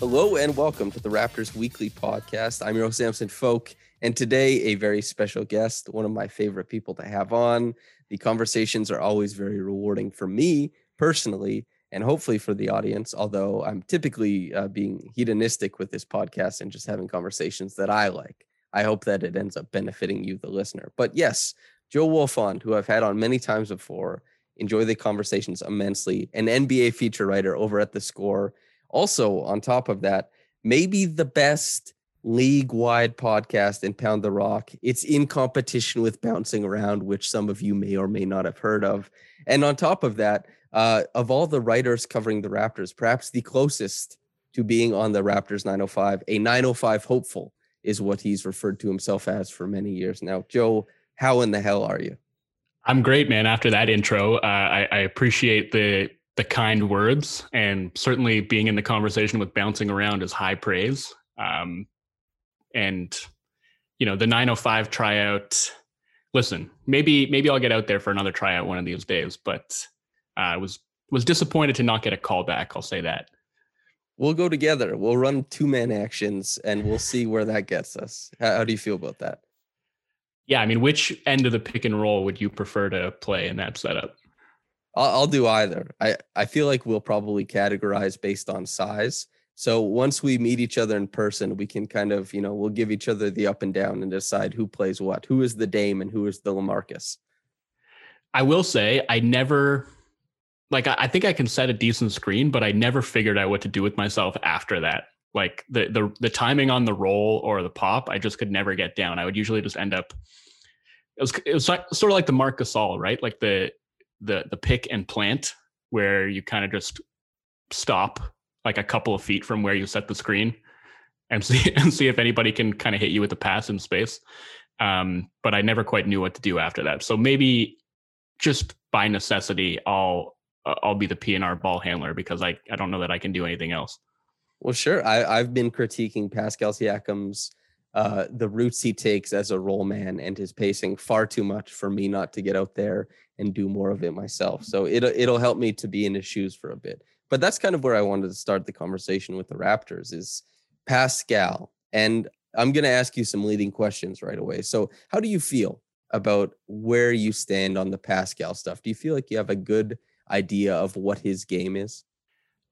Hello and welcome to the Raptors Weekly Podcast. I'm your host, Samson Folk, and today a very special guest, one of my favorite people to have on. The conversations are always very rewarding for me personally, and hopefully for the audience, although I'm typically uh, being hedonistic with this podcast and just having conversations that I like. I hope that it ends up benefiting you, the listener. But yes, Joe Wolfond, who I've had on many times before, enjoy the conversations immensely, an NBA feature writer over at The Score. Also, on top of that, maybe the best league wide podcast in Pound the Rock. It's in competition with Bouncing Around, which some of you may or may not have heard of. And on top of that, uh, of all the writers covering the Raptors, perhaps the closest to being on the Raptors 905, a 905 hopeful is what he's referred to himself as for many years now. Joe, how in the hell are you? I'm great, man. After that intro, uh, I, I appreciate the the kind words, and certainly being in the conversation with bouncing around is high praise. Um, and you know, the 905 tryout. Listen, maybe maybe I'll get out there for another tryout one of these days, but I uh, was was disappointed to not get a call back. I'll say that. We'll go together. We'll run two man actions, and we'll see where that gets us. How, how do you feel about that? Yeah, I mean, which end of the pick and roll would you prefer to play in that setup? I'll, I'll do either. I, I feel like we'll probably categorize based on size. So once we meet each other in person, we can kind of, you know, we'll give each other the up and down and decide who plays what, who is the Dame and who is the Lamarcus. I will say I never like I, think I can set a decent screen, but I never figured out what to do with myself after that. Like the the the timing on the roll or the pop, I just could never get down. I would usually just end up. It was it was sort of like the Marc Gasol, right? Like the the the pick and plant, where you kind of just stop like a couple of feet from where you set the screen, and see and see if anybody can kind of hit you with a pass in space. Um, but I never quite knew what to do after that. So maybe just by necessity, I'll I'll be the PNR ball handler because I I don't know that I can do anything else. Well, sure. I, I've been critiquing Pascal Siakam's uh, the routes he takes as a roll man and his pacing far too much for me not to get out there and do more of it myself. So it'll it'll help me to be in his shoes for a bit. But that's kind of where I wanted to start the conversation with the Raptors is Pascal. And I'm going to ask you some leading questions right away. So how do you feel about where you stand on the Pascal stuff? Do you feel like you have a good idea of what his game is?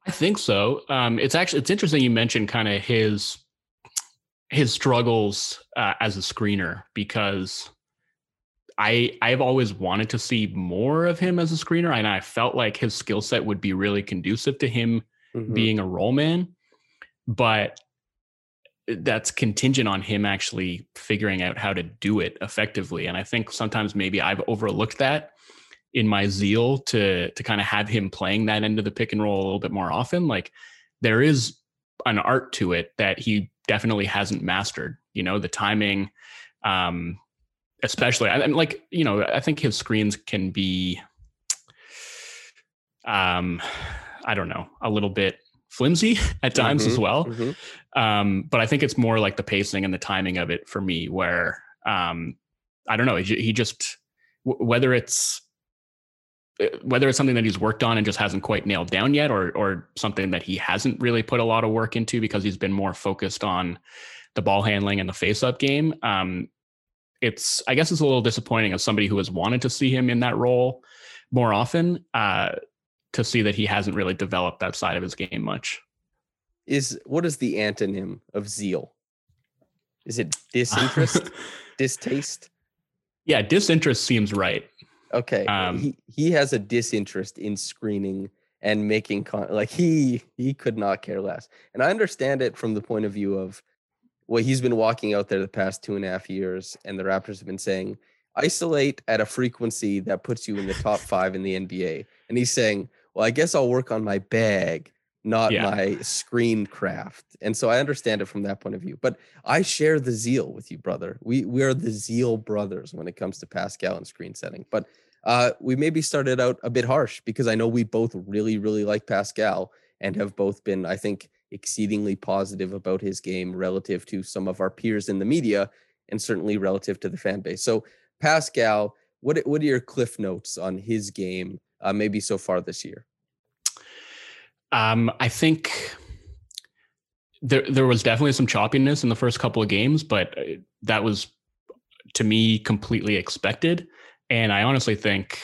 I think so. Um, it's actually it's interesting you mentioned kind of his his struggles uh, as a screener because I I've always wanted to see more of him as a screener, and I felt like his skill set would be really conducive to him mm-hmm. being a roll man. But that's contingent on him actually figuring out how to do it effectively. And I think sometimes maybe I've overlooked that in my zeal to to kind of have him playing that end of the pick and roll a little bit more often. Like there is an art to it that he definitely hasn't mastered. You know, the timing, um, especially. I, like, you know, I think his screens can be, um, I don't know, a little bit flimsy at times Mm-hmm, as well. mhm. Um, but I think it's more like the pacing and the timing of it for me, where um, I don't know, he, he just w- whether it's whether it's something that he's worked on and just hasn't quite nailed down yet, or or something that he hasn't really put a lot of work into because he's been more focused on the ball handling and the face-up game. Um, it's I guess it's a little disappointing as somebody who has wanted to see him in that role more often uh, to see that he hasn't really developed that side of his game much. Is what is the antonym of zeal? Is it disinterest, distaste? Yeah, disinterest seems right. Okay. Um, he he has a disinterest in screening and making con like he he could not care less. And I understand it from the point of view of well, he's been walking out there the past two and a half years, and the Raptors have been saying, isolate at a frequency that puts you in the top five in the NBA. And he's saying, Well, I guess I'll work on my bag, not Yeah. my screen craft. And so I understand it from that point of view. But I share the zeal with you, brother. We we are the zeal brothers when it comes to Pascal and screen setting. But uh, we maybe started out a bit harsh because I know we both really, really like Pascal and have both been, I think, exceedingly positive about his game relative to some of our peers in the media and certainly relative to the fan base. So, Pascal, what what are your cliff notes on his game, uh, maybe so far this year? Um, I think there there was definitely some choppiness in the first couple of games, but uh, that was to me completely expected. And I honestly think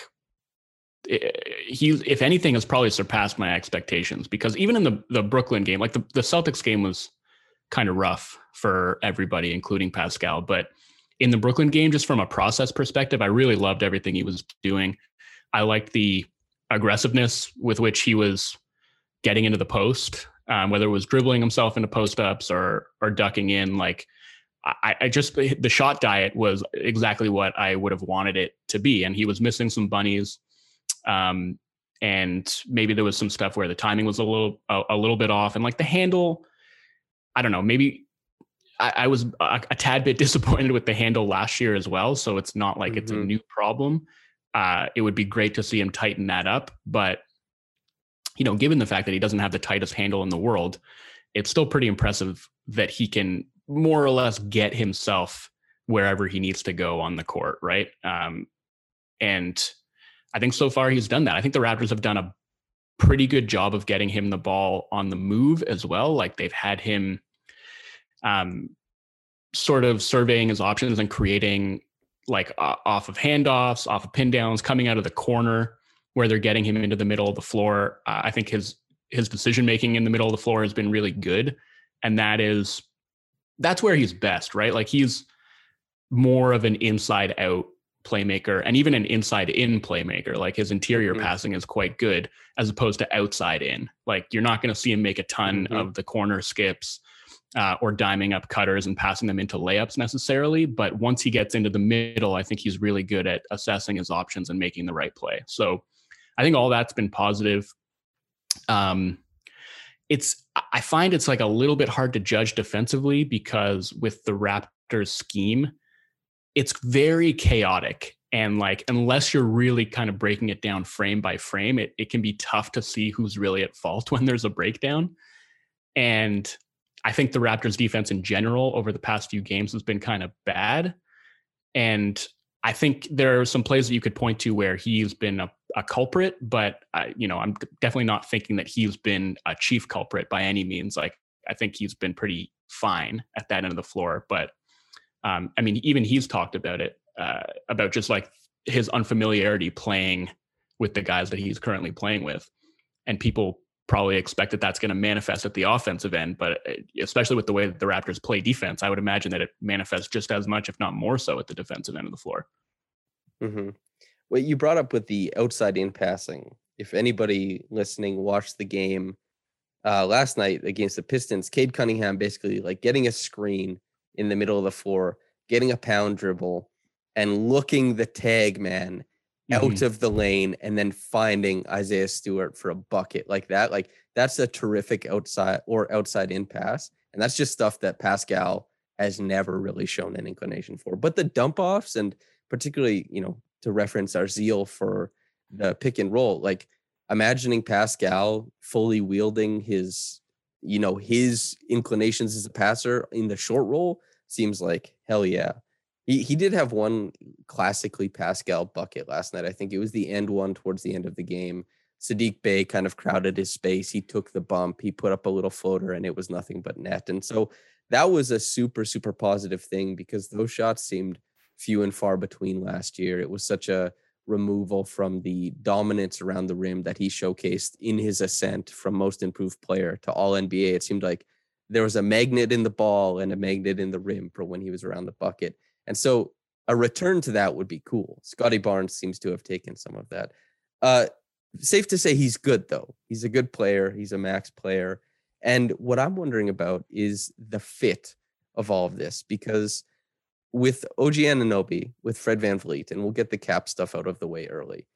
he, if anything, has probably surpassed my expectations because even in the the Brooklyn game, like the the Celtics game was kind of rough for everybody, including Pascal, but in the Brooklyn game, just from a process perspective, I really loved everything he was doing. I liked the aggressiveness with which he was getting into the post, um, whether it was dribbling himself into post ups or or ducking in. Like I, I just the shot diet was exactly what I would have wanted it to be, and he was missing some bunnies. Um, and maybe there was some stuff where the timing was a little a, a little bit off, and like the handle, I don't know, maybe. I, I was a, a tad bit disappointed with the handle last year as well. So it's not like it's a Mhm. new problem. Uh, it would be great to see him tighten that up. But, you know, given the fact that he doesn't have the tightest handle in the world, it's still pretty impressive that he can more or less get himself wherever he needs to go on the court, right? Um, and I think so far he's done that. I think the Raptors have done a pretty good job of getting him the ball on the move as well. Like they've had him um, sort of surveying his options and creating like uh, off of handoffs, off of pin downs, coming out of the corner where they're getting him into the middle of the floor. Uh, I think his his decision making in the middle of the floor has been really good, and that is that's where he's best, right? Like he's more of an inside out playmaker and even an inside in playmaker. Like his interior Mhm. passing is quite good as opposed to outside in. Like you're not going to see him make a ton Mhm. of the corner skips uh, or diming up cutters and passing them into layups necessarily. But once he gets into the middle, I think he's really good at assessing his options and making the right play. So I think all that's been positive. Um, it's I find it's like a little bit hard to judge defensively because with the Raptors scheme, it's very chaotic. And like unless you're really kind of breaking it down frame by frame, it, it can be tough to see who's really at fault when there's a breakdown. And I think the Raptors defense in general over the past few games has been kind of bad. And I think there are some plays that you could point to where he's been a, a culprit, but I, you know, I'm definitely not thinking that he's been a chief culprit by any means. Like I think he's been pretty fine at that end of the floor. But um, I mean, even he's talked about it uh, about just like his unfamiliarity playing with the guys that he's currently playing with, and people probably expect that that's going to manifest at the offensive end. But uh, especially with the way that the Raptors play defense, I would imagine that it manifests just as much, if not more so, at the defensive end of the floor. Mm-hmm. What you brought up with the outside in passing. If anybody listening watched the game uh, last night against the Pistons, Cade Cunningham basically like getting a screen in the middle of the floor, getting a pound dribble, and looking the tag man out Mhm. of the lane, and then finding Isaiah Stewart for a bucket like that. Like that's a terrific outside or outside in pass, and that's just stuff that Pascal has never really shown an inclination for. But the dump offs and particularly, you know, to reference our zeal for the pick and roll, like imagining Pascal fully wielding his, you know, his inclinations as a passer in the short roll seems like hell yeah. He he did have one classically Pascal bucket last night. I think it was the end one towards the end of the game. Sadiq Bey kind of crowded his space. He took the bump. He put up a little floater, and it was nothing but net. And so that was a super super positive thing because those shots seemed few and far between last year. It was such a removal from the dominance around the rim that he showcased in his ascent from most improved player to all NBA. It seemed like there was a magnet in the ball and a magnet in the rim for when he was around the bucket. And so a return to that would be cool. Scottie Barnes seems to have taken some of that. Uh, safe to say he's good though. He's a good player. He's a max player. And what I'm wondering about is the fit of all of this because with OG Anunoby, with Fred Van VanVleet, and we'll get the cap stuff out of the way early.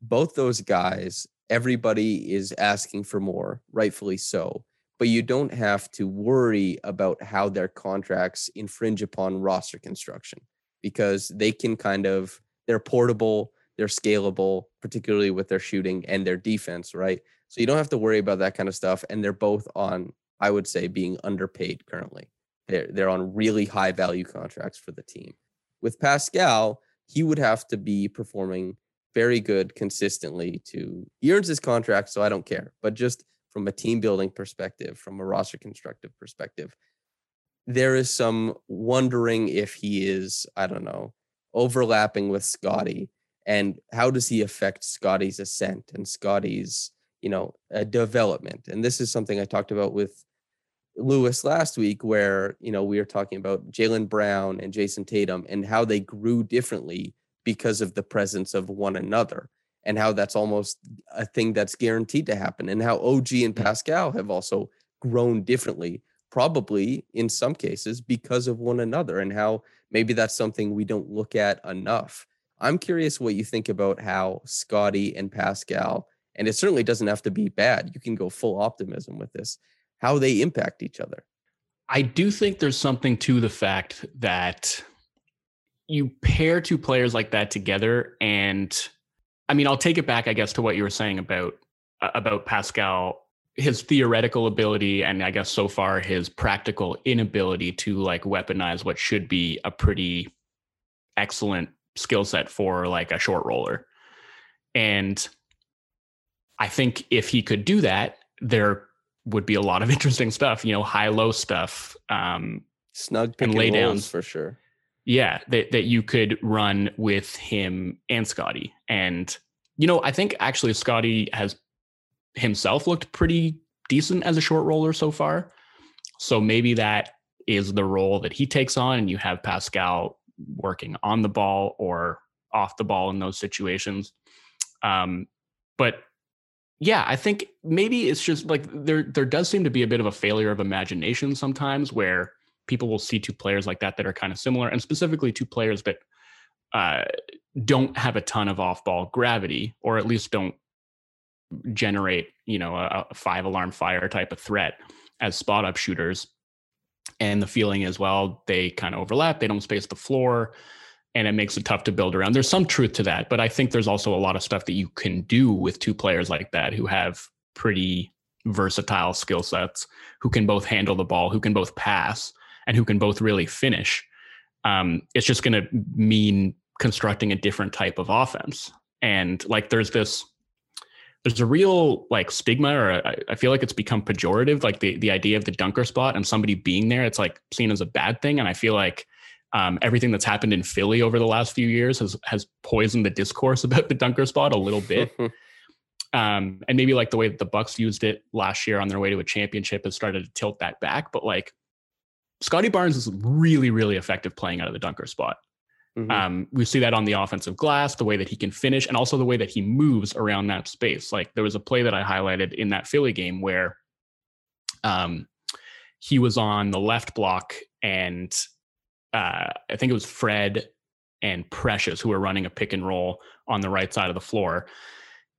Both those guys, everybody is asking for more, rightfully so. But you don't have to worry about how their contracts infringe upon roster construction because they can kind of, they're portable, they're scalable, particularly with their shooting and their defense, right? So you don't have to worry about that kind of stuff. And they're both on, I would say, being underpaid currently. They're they're on really high value contracts for the team. With Pascal, he would have to be performing very good consistently to he earns his contract, so I don't care. But just from a team building perspective, from a roster constructive perspective, there is some wondering if he is, I don't know, overlapping with Scottie and how does he affect Scottie's ascent and Scottie's you know, a development. And this is something I talked about with Lewis last week, where, you know, we were talking about Jaylen Brown and Jayson Tatum and how they grew differently because of the presence of one another and how that's almost a thing that's guaranteed to happen and how OG and mm. Pascal have also grown differently probably in some cases because of one another and how maybe that's something we don't look at enough. I'm curious what you think about how Scottie and Pascal and it certainly doesn't have to be bad. You can go full optimism with this, how they impact each other. I do think there's something to the fact that you pair two players like that together and I mean, I'll take it back I guess to what you were saying about uh, about Pascal his theoretical ability and I guess so far his practical inability to like weaponize what should be a pretty excellent skill set for like a short roller. And I think if he could do that, there would be a lot of interesting stuff, you know, high low stuff, um, snug and lay downs for sure. Yeah, that that you could run with him and Scottie. And you know, I think actually Scottie has himself looked pretty decent as a short roller so far. So maybe that is the role that he takes on and you have Pascal working on the ball or off the ball in those situations. Um, but yeah, I think maybe it's just like there there does seem to be a bit of a failure of imagination sometimes where people will see two players like that that are kind of similar and specifically two players that uh, don't have a ton of off-ball gravity or at least don't generate, you know, a, a five alarm fire type of threat as spot up shooters. And the feeling is, well, they kind of overlap, they don't space the floor and it makes it tough to build around. There's some truth to that, but I think there's also a lot of stuff that you can do with two players like that who have pretty versatile skill sets, who can both handle the ball, who can both pass, and who can both really finish. Um, it's just going to mean constructing a different type of offense. And like, there's this, there's a real like stigma, or I, I feel like it's become pejorative, like the the idea of the dunker spot and somebody being there. It's like seen as a bad thing, and I feel like um, everything that's happened in Philly over the last few years has has poisoned the discourse about the dunker spot a little bit. um, and maybe like the way that the Bucks used it last year on their way to a championship has started to tilt that back. But like Scottie Barnes is really, really effective playing out of the dunker spot. Mm-hmm. Um, we see that on the offensive glass, the way that he can finish, and also the way that he moves around that space. Like there was a play that I highlighted in that Philly game where um, he was on the left block and uh, I think it was Fred and Precious who were running a pick and roll on the right side of the floor.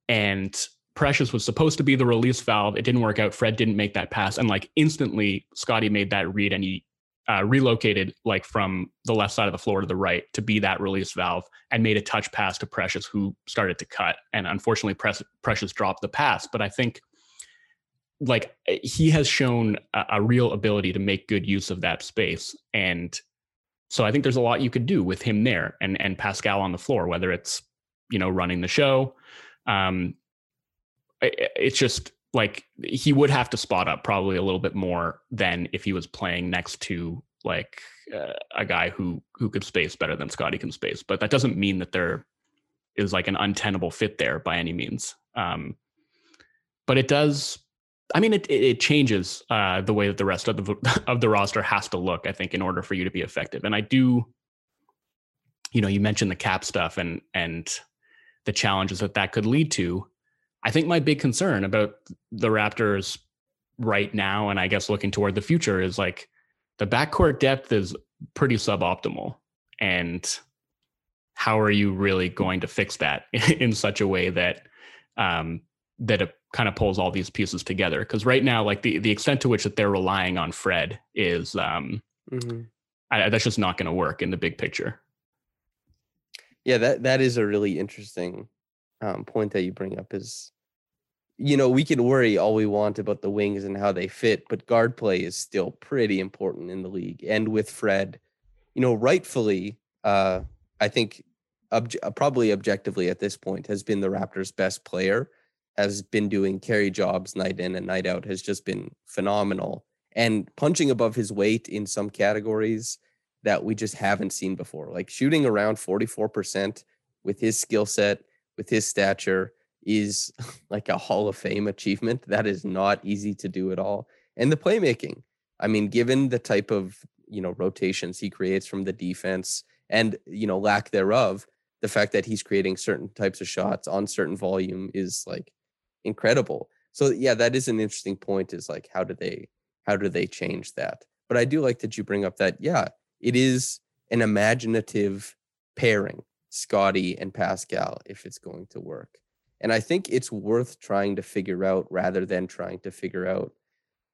And Precious was supposed to be the release valve. It didn't work out. Fred didn't make that pass. And like instantly, Scottie made that read and he uh, relocated like from the left side of the floor to the right to be that release valve and made a touch pass to Precious, who started to cut. And unfortunately, Precious dropped the pass. But I think like he has shown a, a real ability to make good use of that space. And so I think there's a lot you could do with him there and and Pascal on the floor, whether it's you know running the show. Um, it, it's just like he would have to spot up probably a little bit more than if he was playing next to like uh, a guy who who could space better than Scottie can space. But that doesn't mean that there is like an untenable fit there by any means. Um, but it does I mean, it it changes uh, the way that the rest of the of the roster has to look. I think in order for you to be effective, and I do, you know, you mentioned the cap stuff and and the challenges that that could lead to. I think my big concern about the Raptors right now, and I guess looking toward the future, is like the backcourt depth is pretty suboptimal, and how are you really going to fix that in such a way that um, that kind of pulls all these pieces together? Because right now, like the the extent to which that they're relying on Fred is um, Mm-hmm. I, that's just not going to work in the big picture. Yeah, that that is a really interesting um, point that you bring up. Is you know we can worry all we want about the wings and how they fit, but guard play is still pretty important in the league. And with Fred, you know, rightfully, uh, I think obj- uh, probably objectively at this point has been the Raptors' best player. Has been doing carry jobs night in and night out. Has just been phenomenal and punching above his weight in some categories that we just haven't seen before. Like shooting around 44% with his skill set, with his stature is like a Hall of Fame achievement. That is not easy to do at all. And the playmaking. I mean, given the type of, you know, rotations he creates from the defense and, you know, lack thereof, the fact that he's creating certain types of shots on certain volume is like incredible. So yeah, that is an interesting point is like how do they how do they change that? But I do like that you bring up that, yeah, it is an imaginative pairing, Scottie and Pascal, if it's going to work. And I think it's worth trying to figure out rather than trying to figure out,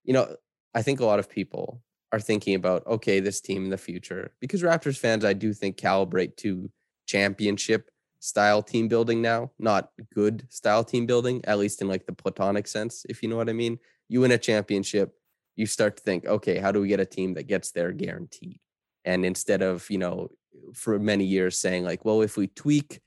you know, I think a lot of people are thinking about, okay, this team in the future, because Raptors fans, I do think calibrate to championship style team building now, not good style team building, at least in like the platonic sense, if you know what I mean. You win a championship, you start to think, okay, how do we get a team that gets there guaranteed? And instead of, you know, for many years saying like, well, if we tweak,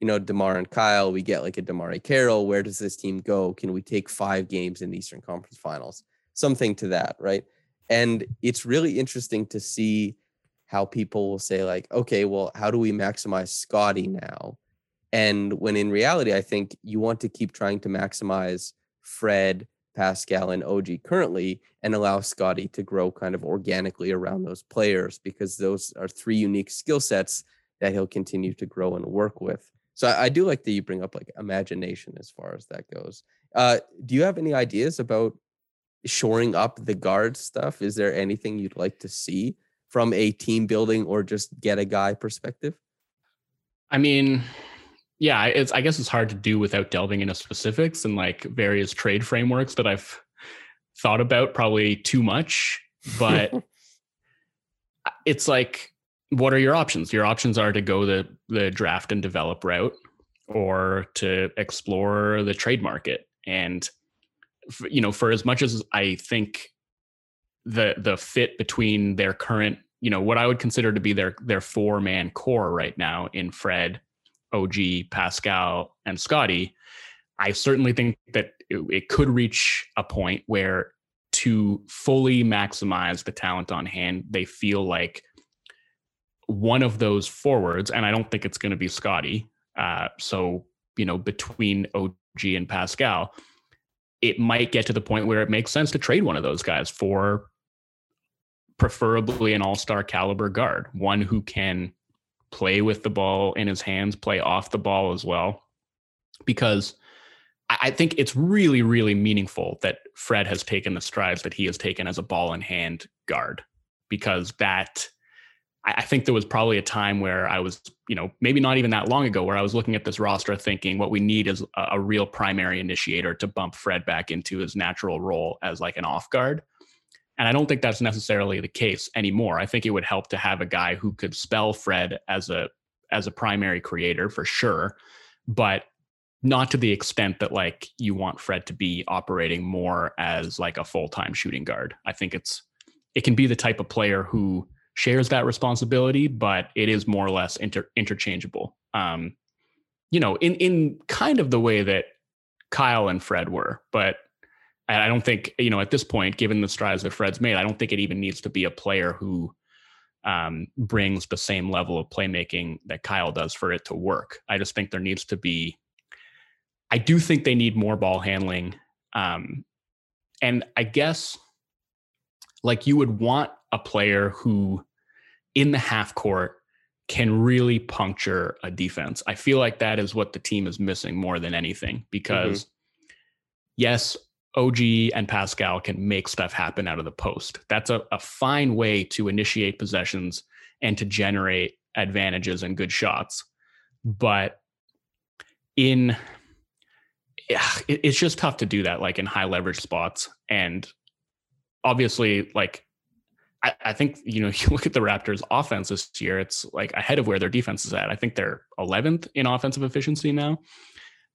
you know, DeMar and Kyle, we get like a DeMarre Carroll. Where does this team go? Can we take five games in the Eastern Conference Finals? Something to that, right? And it's really interesting to see how people will say like, okay, well, how do we maximize scottie now? And when in reality, I think you want to keep trying to maximize Fred, Pascal and OG currently and allow Scottie to grow kind of organically around those players because those are three unique skill sets that he'll continue to grow and work with. So I, I, do like that you bring up like imagination as far as that goes. Uh, do you have any ideas about shoring up the guard stuff? Is there anything you'd like to see from a team building or just get a guy perspective? I mean, yeah, it's I guess it's hard to do without delving into specifics and like various trade frameworks that I've thought about probably too much, but it's like what are your options? Your options are to go the the draft and develop route or to explore the trade market and you know for as much as I think the the fit between their current you know what I would consider to be their their four man core right now in Fred OG, Pascal, and Scottie, I certainly think that it, it could reach a point where to fully maximize the talent on hand, they feel like one of those forwards, and I don't think it's going to be Scottie. Uh, so, you know, between OG and Pascal, it might get to the point where it makes sense to trade one of those guys for preferably an all star caliber guard, one who can play with the ball in his hands, play off the ball as well. Because I think it's really, really meaningful that Fred has taken the strides that he has taken as a ball in hand guard. Because that, I think there was probably a time where I was, you know, maybe not even that long ago, where I was looking at this roster thinking what we need is a, real primary initiator to bump Fred back into his natural role as like an off guard. And I don't think that's necessarily the case anymore. I think it would help to have a guy who could spell Fred as a as a primary creator for sure, but not to the extent that like you want Fred to be operating more as like a full-time shooting guard. I think it's it can be the type of player who shares that responsibility, but it is more or less inter- interchangeable. Um, you know, in in kind of the way that Kyle and Fred were, but I don't think, you know, at this point, given the strides that Fred's made, I don't think it even needs to be a player who um, brings the same level of playmaking that Kyle does for it to work. I just think there needs to be, I do think they need more ball handling. Um, and I guess like you would want a player who in the half court can really puncture a defense. I feel like that is what the team is missing more than anything because yes, OG and Pascal can make stuff happen out of the post. That's a, a fine way to initiate possessions and to generate advantages and good shots. But in yeah, it, it's just tough to do that like in high leverage spots. And obviously, like I, I think you know, you look at the Raptors offense this year, it's like ahead of where their defense is at. I think they're 11th in offensive efficiency now.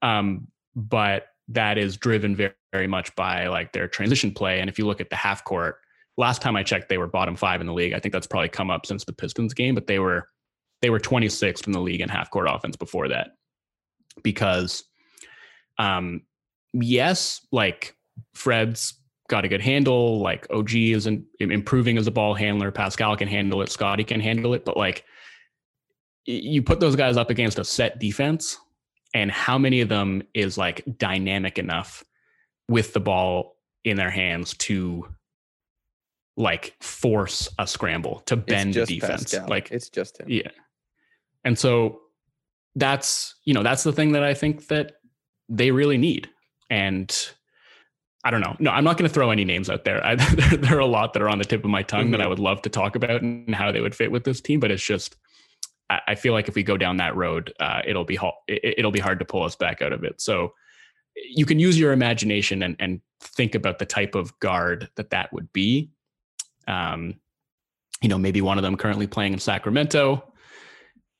Um, but that is driven very, very much by like their transition play. And if you look at the half court, last time I checked, they were bottom five in the league. I think that's probably come up since the Pistons game, but they were they were 26th in the league in half court offense before that. Because um yes, like Fred's got a good handle, like OG is in, improving as a ball handler, Pascal can handle it, Scottie can handle it, but like you put those guys up against a set defense and how many of them is like dynamic enough with the ball in their hands to like force a scramble to bend the defense Pascal. like it's just him. yeah and so that's you know that's the thing that i think that they really need and i don't know no i'm not going to throw any names out there I, there, there are a lot that are on the tip of my tongue that i Mhm. would love to talk about and how they would fit with this team but it's just I I feel like if we go down that road, uh, it'll be it- it'll be hard to pull us back out of it. So you can use your imagination and and think about the type of guard that that would be. Um, you know, maybe one of them currently playing in Sacramento,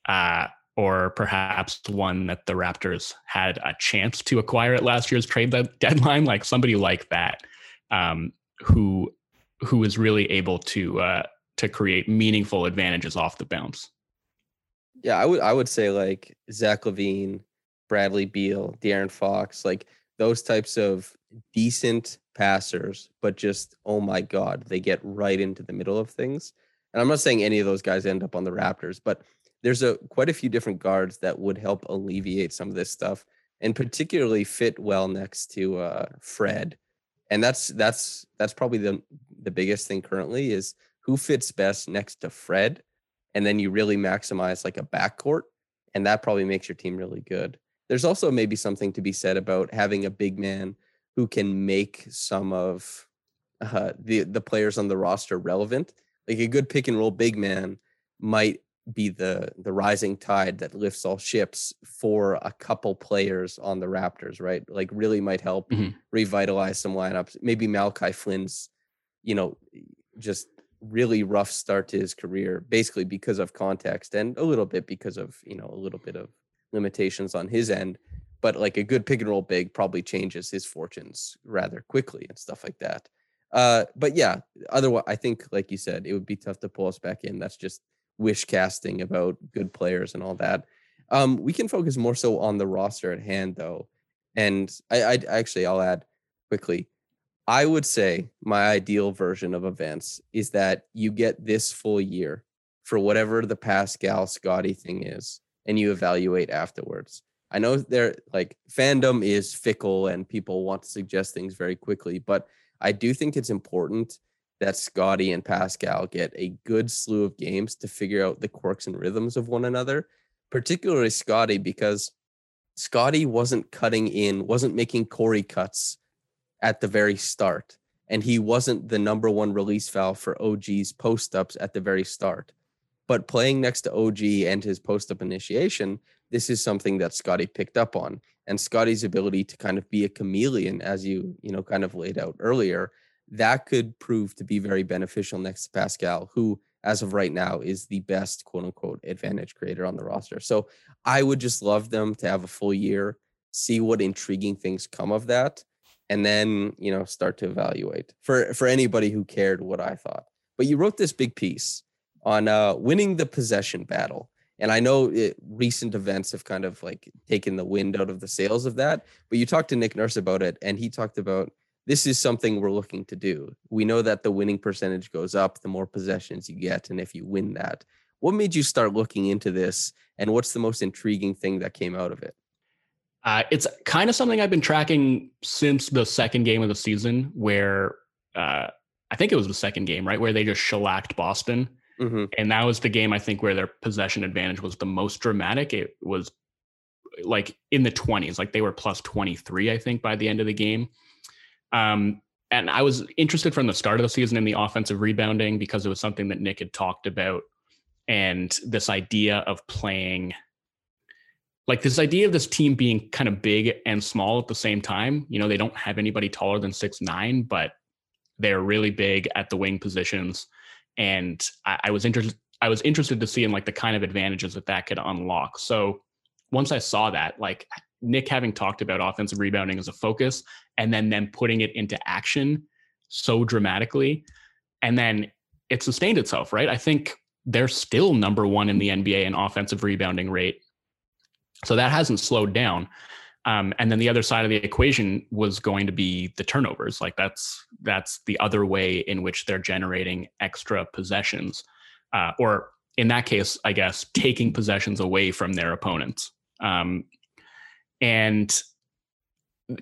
uh, or perhaps one that the Raptors had a chance to acquire at last year's trade deadline, like somebody like that, um, who who is really able to uh, to create meaningful advantages off the bounce. Yeah, I would I would say like Zach LaVine, Bradley Beal, De'Aaron Fox, like those types of decent passers, but just oh my god, they get right into the middle of things. And I'm not saying any of those guys end up on the Raptors, but there's a quite a few different guards that would help alleviate some of this stuff and particularly fit well next to uh Fred. And that's that's that's probably the the biggest thing currently is who fits best next to Fred and then you really maximize like a backcourt, and that probably makes your team really good. There's also maybe something to be said about having a big man who can make some of uh, the the players on the roster relevant. Like a good pick and roll big man might be the the rising tide that lifts all ships for a couple players on the Raptors, right? Like really might help Mhm. revitalize some lineups. Maybe Malachi Flynn's, you know, just really rough start to his career, basically because of context and a little bit because of you know a little bit of limitations on his end. But like a good pick and roll big probably changes his fortunes rather quickly and stuff like that. Uh, but yeah, otherwise, I think like you said, it would be tough to pull us back in. That's just wish casting about good players and all that. Um, we can focus more so on the roster at hand, though. And I, I actually, I'll add quickly. I would say my ideal version of events is that you get this full year for whatever the Pascal Scottie thing is, and you evaluate afterwards. I know there like fandom is fickle and people want to suggest things very quickly, but I do think it's important that Scottie and Pascal get a good slew of games to figure out the quirks and rhythms of one another, particularly Scottie, because Scottie wasn't cutting in, wasn't making Corey cuts at the very start. And he wasn't the number one release valve for OG's post ups at the very start. But playing next to OG and his post up initiation, this is something that Scottie picked up on. And Scottie's ability to kind of be a chameleon, as you, you know, kind of laid out earlier, that could prove to be very beneficial next to Pascal, who, as of right now, is the best quote unquote advantage creator on the roster. So I would just love them to have a full year, see what intriguing things come of that, and then you know start to evaluate for for anybody who cared what I thought. But you wrote this big piece on uh, winning the possession battle, and I know it, recent events have kind of like taken the wind out of the sails of that. But you talked to Nick Nurse about it, and he talked about this is something we're looking to do. We know that the winning percentage goes up the more possessions you get, and if you win that, what made you start looking into this, and what's the most intriguing thing that came out of it? Uh, it's kind of something I've been tracking since the second game of the season, where uh, I think it was the second game, right, where they just shellacked Boston. Hmm and that was the game I think where their possession advantage was the most dramatic. It was like in the 20s, like they were plus 23, I think, by the end of the game. Um, and I was interested from the start of the season in the offensive rebounding because it was something that Nick had talked about, and this idea of playing. Like this idea of this team being kind of big and small at the same time. You know, they don't have anybody taller than six nine, but they're really big at the wing positions and I, I was interested I was interested to see in like the kind of advantages that that could unlock. So once I saw that, like Nick having talked about offensive rebounding as a focus, and then them putting it into action so dramatically, and then it sustained itself, right? I think they're still number one in the NBA in offensive rebounding rate, so that hasn't slowed down. Um, and then the other side of the equation was going to be the turnovers. Like that's that's the other way in which they're generating extra possessions, uh, or in that case, I guess taking possessions away from their opponents. Um, and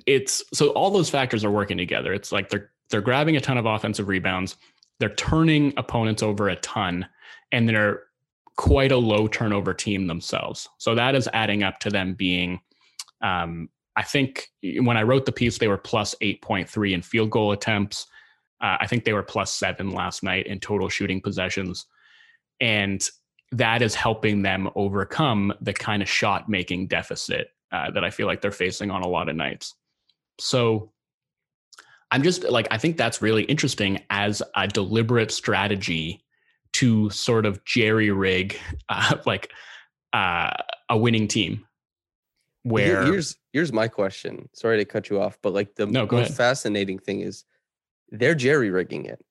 it's so all those factors are working together. It's like they're they're grabbing a ton of offensive rebounds, they're turning opponents over a ton, and they're quite a low turnover team themselves. So that is adding up to them being um, I think when I wrote the piece, they were plus 8.3 in field goal attempts. Uh, I think they were plus seven last night in total shooting possessions. And that is helping them overcome the kind of shot making deficit uh, that I feel like they're facing on a lot of nights. So I'm just like, I think that's really interesting as a deliberate strategy to sort of jerry rig uh, like uh, a winning team where here's here's my question. Sorry to cut you off, but like the No, most ahead. fascinating thing is they're jerry rigging it.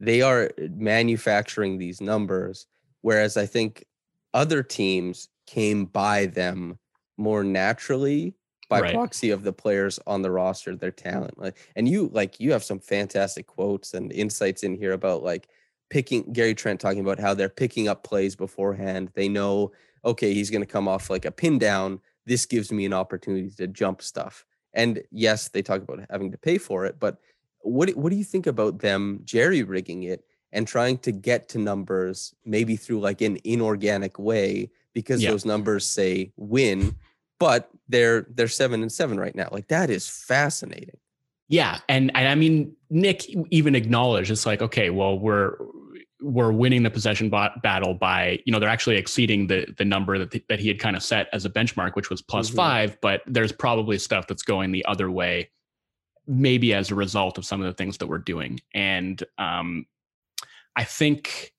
They are manufacturing these numbers, whereas I think other teams came by them more naturally by Right. proxy of the players on the roster, their talent. Like, and you like you have some fantastic quotes and insights in here about like picking Gary Trent talking about how they're picking up plays beforehand. They know, okay, he's going to come off like a pin down. This gives me an opportunity to jump stuff. And yes, they talk about having to pay for it, but what what do you think about them jerry rigging it and trying to get to numbers maybe through like an inorganic way because Yeah. those numbers say win, but they're they're seven and seven right now. Like that is fascinating. Yeah, and, and I mean Nick even acknowledged it's like okay, well we're we're winning the possession bot battle by you know they're actually exceeding the the number that that he had kind of set as a benchmark, which was plus Mhm. five. But there's probably stuff that's going the other way, maybe as a result of some of the things that we're doing. And um, I think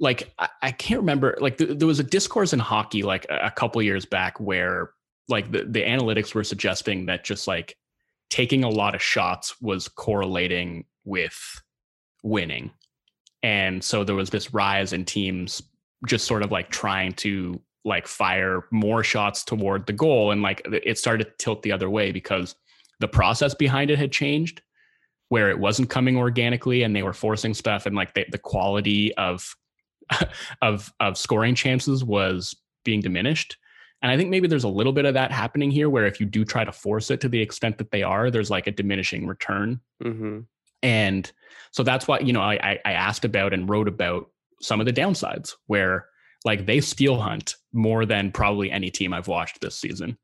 like I, I can't remember like th- there was a discourse in hockey like a, a couple years back where like the, the analytics were suggesting that just like taking a lot of shots was correlating with winning and so there was this rise in teams just sort of like trying to like fire more shots toward the goal. And like it started to tilt the other way because the process behind it had changed where it wasn't coming organically and they were forcing stuff. And like the, the quality of of of scoring chances was being diminished. And i think maybe there's a little bit of that happening here where if you do try to force it to the extent that they are there's like a diminishing return. Mm-hmm. And so that's why you know I, I asked about and wrote about some of the downsides where like they steal hunt more than probably any team I've watched this season,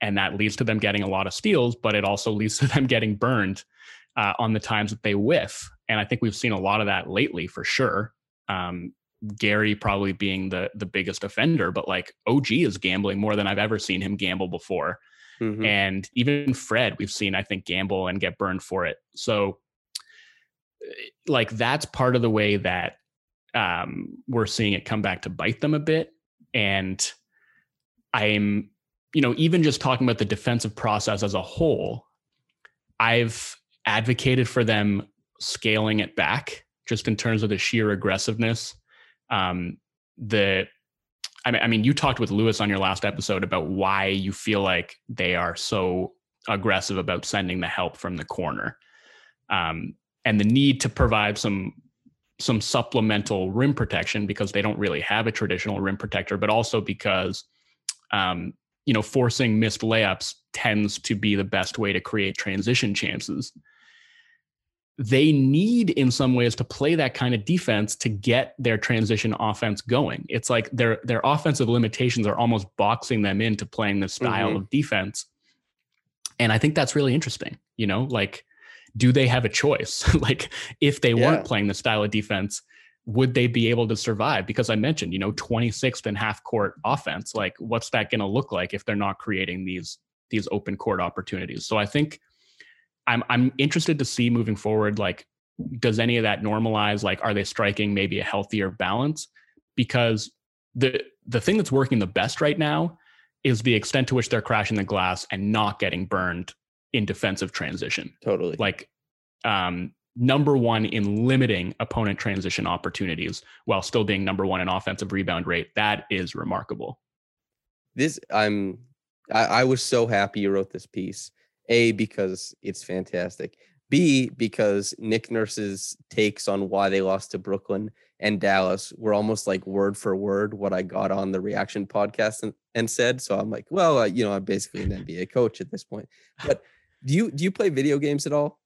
and that leads to them getting a lot of steals, but it also leads to them getting burned uh, on the times that they whiff. And I think we've seen a lot of that lately for sure. Um, Gary probably being the the biggest offender, but like OG is gambling more than I've ever seen him gamble before Mm-hmm. and even Fred, we've seen, I think, gamble and get burned for it. So, like, that's part of the way that um, we're seeing it come back to bite them a bit. And I'm, you know, even just talking about the defensive process as a whole, I've advocated for them scaling it back just in terms of the sheer aggressiveness. Um, the I mean, I mean, you talked with Lewis on your last episode about why you feel like they are so aggressive about sending the help from the corner, um, and the need to provide some some supplemental rim protection because they don't really have a traditional rim protector, but also because um, you know forcing missed layups tends to be the best way to create transition chances. they need in some ways to play that kind of defense to get their transition offense going. It's like their their offensive limitations are almost boxing them into playing this style Mhm. of defense. And I think that's really interesting. You know, like do they have a choice? like if they Yeah. weren't playing the style of defense, would they be able to survive? Because I mentioned, you know, 26th and half court offense. Like what's that going to look like if they're not creating these these open court opportunities? So I think I'm I'm interested to see moving forward. Like, does any of that normalize? Like, are they striking maybe a healthier balance? Because the the thing that's working the best right now is the extent to which they're crashing the glass and not getting burned in defensive transition. Totally. Like, um, number one in limiting opponent transition opportunities while still being number one in offensive rebound rate. That is remarkable. this i'm I, I was so happy you wrote this piece a because it's fantastic b because nick nurse's takes on why they lost to brooklyn and dallas were almost like word for word what i got on the reaction podcast and, and said so i'm like well uh, you know i'm basically an nba coach at this point but do you do you play video games at all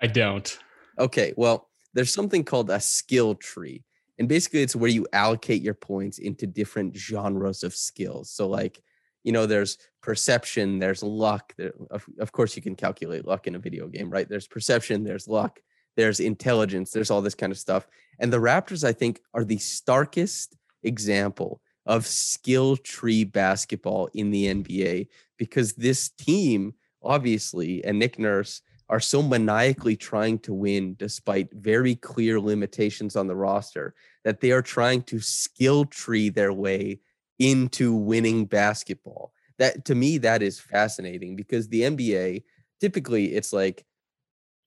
I don't. Okay, well, there's something called a skill tree. And basically it's where you allocate your points into different genres of skills. So like, you know, there's perception, there's luck. There, of, of course you can calculate luck in a video game, right? There's perception, there's luck, there's intelligence, there's all this kind of stuff. And the Raptors I think are the starkest example of skill tree basketball in the NBA because this team obviously and Nick Nurse are so maniacally trying to win despite very clear limitations on the roster that they are trying to skill tree their way into winning basketball. That to me that is fascinating because the NBA typically it's like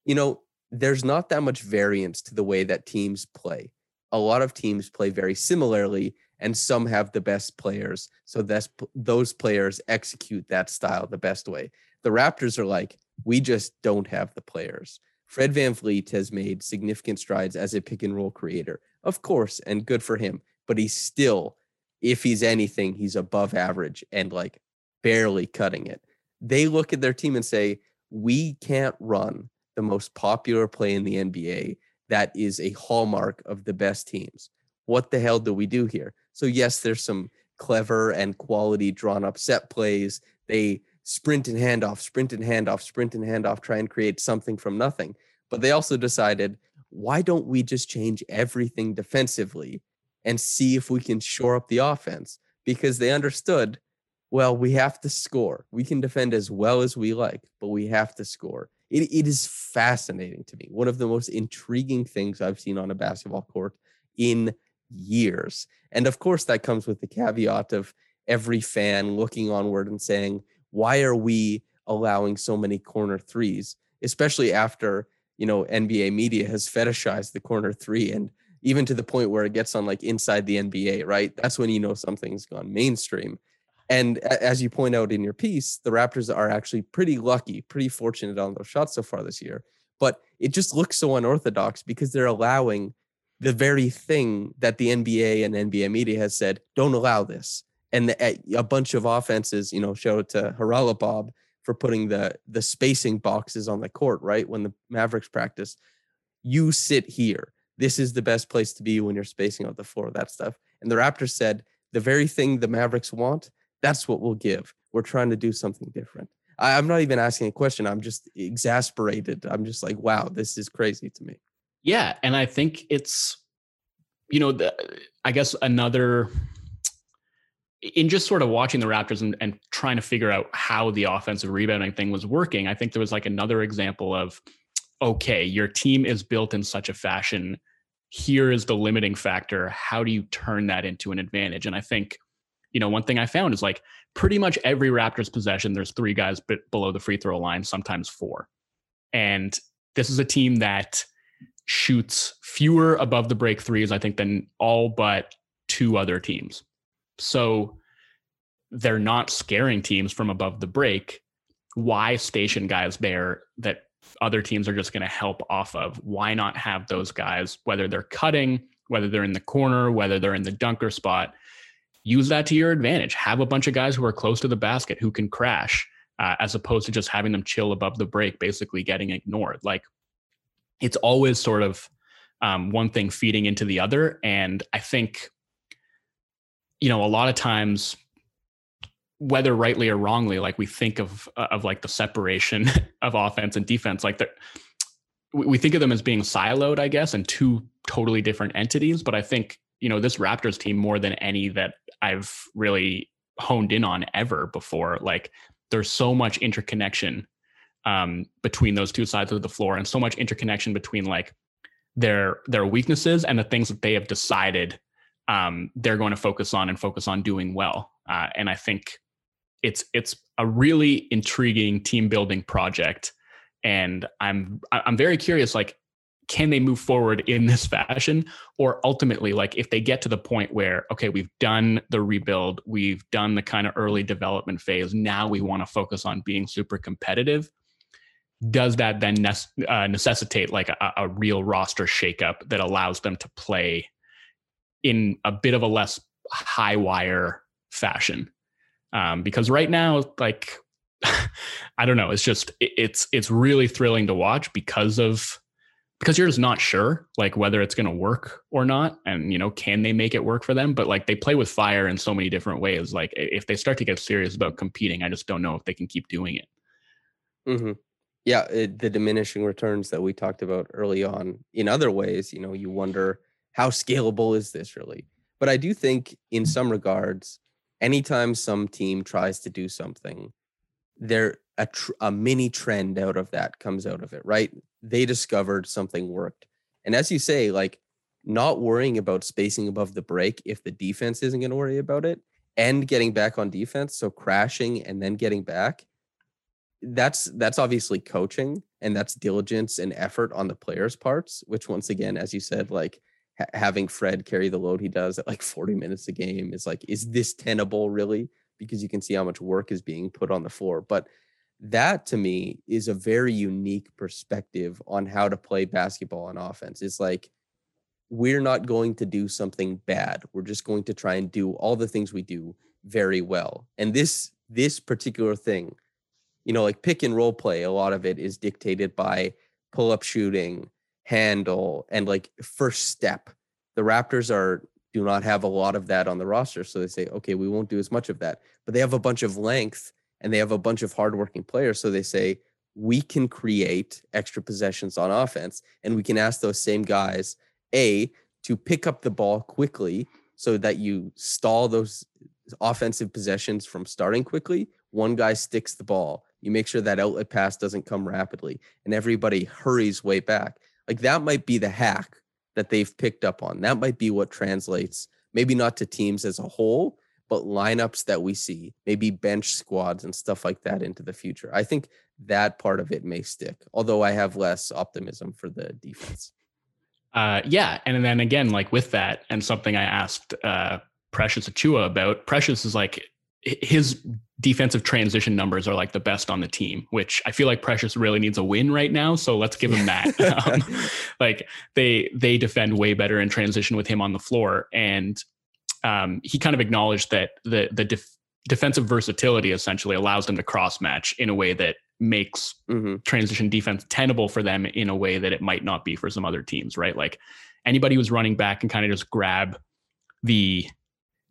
you know there's not that much variance to the way that teams play. A lot of teams play very similarly and some have the best players so that's those players execute that style the best way. The Raptors are like we just don't have the players. Fred VanVleet has made significant strides as a pick and roll creator, of course, and good for him. But he's still, if he's anything, he's above average and like barely cutting it. They look at their team and say, We can't run the most popular play in the NBA that is a hallmark of the best teams. What the hell do we do here? So, yes, there's some clever and quality drawn up set plays. They sprint and handoff, sprint and handoff, sprint and handoff, try and create something from nothing. But they also decided, why don't we just change everything defensively and see if we can shore up the offense? Because they understood, well, we have to score. We can defend as well as we like, but we have to score. It, it is fascinating to me. One of the most intriguing things I've seen on a basketball court in years. And of course, that comes with the caveat of every fan looking onward and saying, why are we allowing so many corner threes, especially after you know NBA media has fetishized the corner three and even to the point where it gets on like inside the NBA, right? That's when you know something's gone mainstream. And as you point out in your piece, the Raptors are actually pretty lucky, pretty fortunate on those shots so far this year. But it just looks so unorthodox because they're allowing the very thing that the NBA and NBA media has said, don't allow this and the, a- a bunch of offenses, you know, show it to Haralabob for putting the the spacing boxes on the court, right? When the Mavericks practice, you sit here. This is the best place to be when you're spacing out the floor, that stuff. And the Raptors said, the very thing the Mavericks want, that's what we'll give. We're trying to do something different. I, I'm not even asking a question. I'm just exasperated. I'm just like, wow, this is crazy to me. Yeah, and I think it's you know, the, I guess another in just sort of watching the Raptors and, and trying to figure out how the offensive rebounding thing was working, I think there was like another example of okay, your team is built in such a fashion. Here is the limiting factor. How do you turn that into an advantage? And I think, you know, one thing I found is like pretty much every Raptors possession, there's three guys b- below the free throw line, sometimes four. And this is a team that shoots fewer above the break threes, I think, than all but two other teams. So they're not scaring teams from above the break. Why station guys there that other teams are just going to help off of? Why not have those guys, whether they're cutting, whether they're in the corner, whether they're in the dunker spot, use that to your advantage. Have a bunch of guys who are close to the basket who can crash, uh, as opposed to just having them chill above the break, basically getting ignored. Like it's always sort of um, one thing feeding into the other. And I think, you know, a lot of times, whether rightly or wrongly, like we think of of like the separation of offense and defense, like that we think of them as being siloed, I guess, and two totally different entities. But I think you know this Raptors team more than any that I've really honed in on ever before. Like there's so much interconnection um, between those two sides of the floor, and so much interconnection between like their their weaknesses and the things that they have decided um, they're going to focus on and focus on doing well. Uh, and I think it's it's a really intriguing team building project, and I'm I'm very curious. Like, can they move forward in this fashion, or ultimately, like if they get to the point where okay, we've done the rebuild, we've done the kind of early development phase, now we want to focus on being super competitive does that then ne- uh, necessitate like a, a, real roster shakeup that allows them to play in a bit of a less high wire fashion? Um, because right now, like I don't know, it's just it, it's it's really thrilling to watch because of because you're just not sure like whether it's going to work or not and you know can they make it work for them? But like they play with fire in so many different ways. Like if they start to get serious about competing i just don't know if they can keep doing it. Mm-hmm. Yeah it, the diminishing returns that we talked about early on in other ways you know you wonder how scalable is this really? But i do think in mm. some regards anytime some team tries to do something there a, tr- a mini trend out of that comes out of it right? They discovered something worked. And as you say like not worrying about spacing above the break if the defense isn't going to worry about it and getting back on defense so crashing and then getting back that's that's obviously coaching and that's diligence and effort on the players' parts. Which once again, as you said, like ha- having Fred carry the load he does at like 40 minutes a game is like, is this tenable really? Because you can see how much work is being put on the floor. But that to me is a very unique perspective on how to play basketball on offense. It's like we're not going to do something bad. We're just going to try and do all the things we do very well. And this this particular thing you know, like pick and roll play, a lot of it is dictated by pull up shooting, handle, and like first step. The Raptors are do not have a lot of that on the roster. So they say, okay, we won't do as much of that. But they have a bunch of length and they have a bunch of hardworking players. So they say, we can create extra possessions on offense and we can ask those same guys, A, to pick up the ball quickly so that you stall those offensive possessions from starting quickly. One guy sticks the ball you make sure that outlet pass doesn't come rapidly and everybody hurries way back. Like that might be the hack that they've picked up on. That might be what translates, maybe not to teams as a whole, but lineups that we see, maybe bench squads and stuff like that into the future. I think that part of it may stick, although I have less optimism for the defense. Uh, yeah. And then again, like with that, and something I asked uh, Precious Achiuwa about, Precious is like, his defensive transition numbers are like the best on the team, which I feel like Precious really needs a win right now. So let's give him that. um, like they they defend way better in transition with him on the floor, and um, he kind of acknowledged that the the def- defensive versatility essentially allows them to cross match in a way that makes mm-hmm. transition defense tenable for them in a way that it might not be for some other teams, right? Like anybody who's running back and kind of just grab the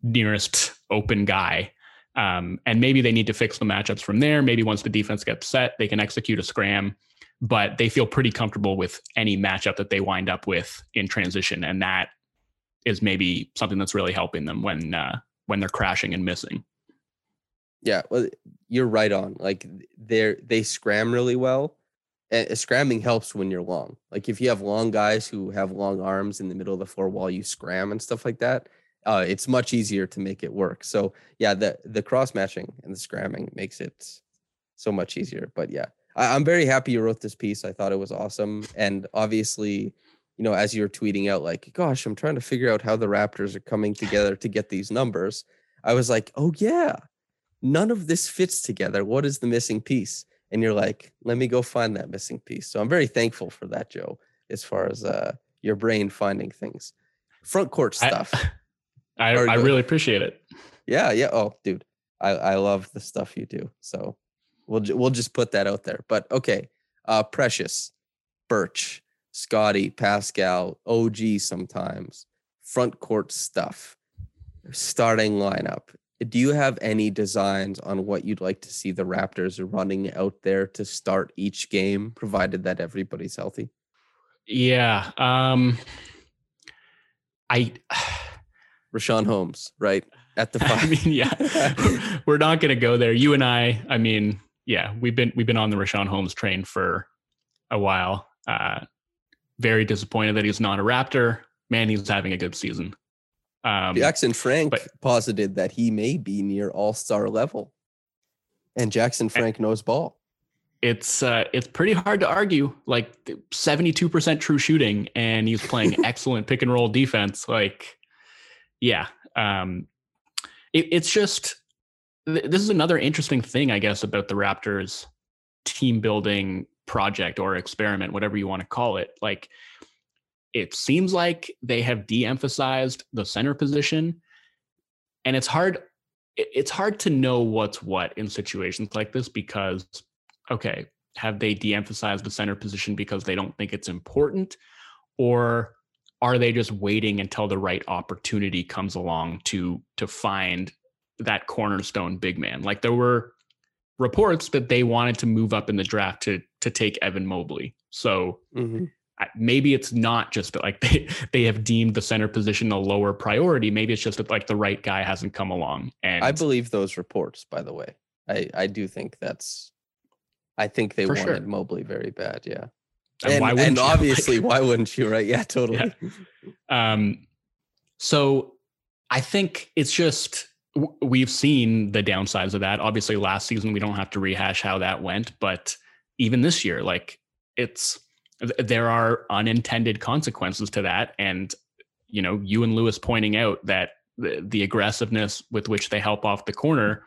nearest open guy um, and maybe they need to fix the matchups from there. Maybe once the defense gets set, they can execute a scram, but they feel pretty comfortable with any matchup that they wind up with in transition. And that is maybe something that's really helping them when uh, when they're crashing and missing. Yeah, well, you're right on. Like they're they scram really well. And scramming helps when you're long. Like if you have long guys who have long arms in the middle of the floor while you scram and stuff like that, uh, it's much easier to make it work. So yeah, the the cross matching and the scramming makes it so much easier. But yeah, I, am very happy you wrote this piece. I thought it was awesome, and obviously, you know, as you were tweeting out, like, gosh, I'm trying to figure out how the Raptors are coming together to get these numbers. I was like, oh yeah, none of this fits together. What is the missing piece? And you're like, let me go find that missing piece. So I'm very thankful for that, Joe, as far as uh, your brain finding things. Front court stuff. I, I, I really appreciate it. Yeah, yeah. Oh, dude, I, I love the stuff you do. So we'll we'll just put that out there. But okay, uh, Precious, Birch, Scottie, Pascal, OG sometimes, front court stuff, starting lineup. Do you have any designs on what you'd like to see the Raptors running out there to start each game, provided that everybody's healthy? Yeah. Um I Richaun Holmes, right? At the I mean, yeah. We're not gonna go there. You and I, I mean, yeah, we've been we've been on the Richaun Holmes train for a while. Uh very disappointed that he's not a Raptor. Man, he's having a good season. Um Jackson Frank but- posited that he may be near all star level. And Jackson Frank knows ball. it's uh, it's pretty hard to argue. Like seventy two percent true shooting, and he's playing excellent pick and roll defense. Like, yeah, um, it, it's just th- this is another interesting thing, I guess, about the Raptors team building project or experiment, whatever you want to call it. Like, it seems like they have de-emphasized the center position, and it's hard. It's hard to know what's what in situations like this because okay, have they de-emphasized the center position because they don't think it's important, or are they just waiting until the right opportunity comes along to to find that cornerstone big man? Like there were reports that they wanted to move up in the draft to to take Evan Mobley. So Mhm. Maybe it's not just that like they they have deemed the center position a lower priority. Maybe it's just that like the right guy hasn't come along. And I believe those reports, by the way. I, I do think that's I think they wanted sure. Mobley very bad, yeah. And And, why wouldn't and you? obviously, why wouldn't you, right? Yeah, totally. Um, so I think it's just we've seen the downsides of that. Obviously, last season we don't have to rehash how that went, but even this year, like it's there are unintended consequences to that, and you know, you and Lewis pointing out that the, the aggressiveness with which they help off the corner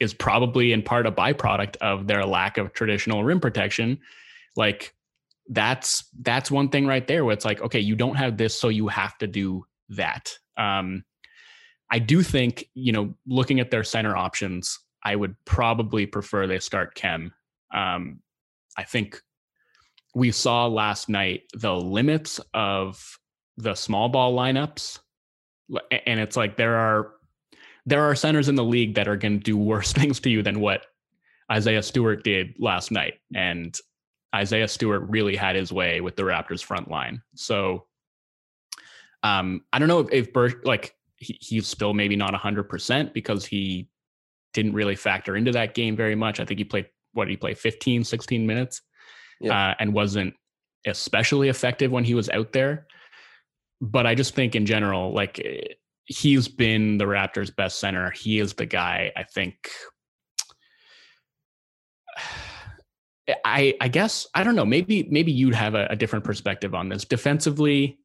is probably in part a byproduct of their lack of traditional rim protection. Like that's that's one thing right there where it's like okay you don't have this so you have to do that. Um i do think you know looking at their center options i would probably prefer they start Khem. Um i think we saw last night the limits of the small ball lineups and it's like there are there are centers in the league that are going to do worse things to you than what isaiah stewart did last night. And Isaiah Stewart really had his way with the Raptors front line. So um, I don't know if, if like he, he's still maybe not 100% because he didn't really factor into that game very much. I think he played, what did he play, 15, 16 minutes Yeah. uh, and wasn't especially effective when he was out there. But I just think in general, like eh, he's been the Raptors' best center. He is the guy I think I I guess I don't know. Maybe maybe you'd have a, a different perspective on this. Defensively,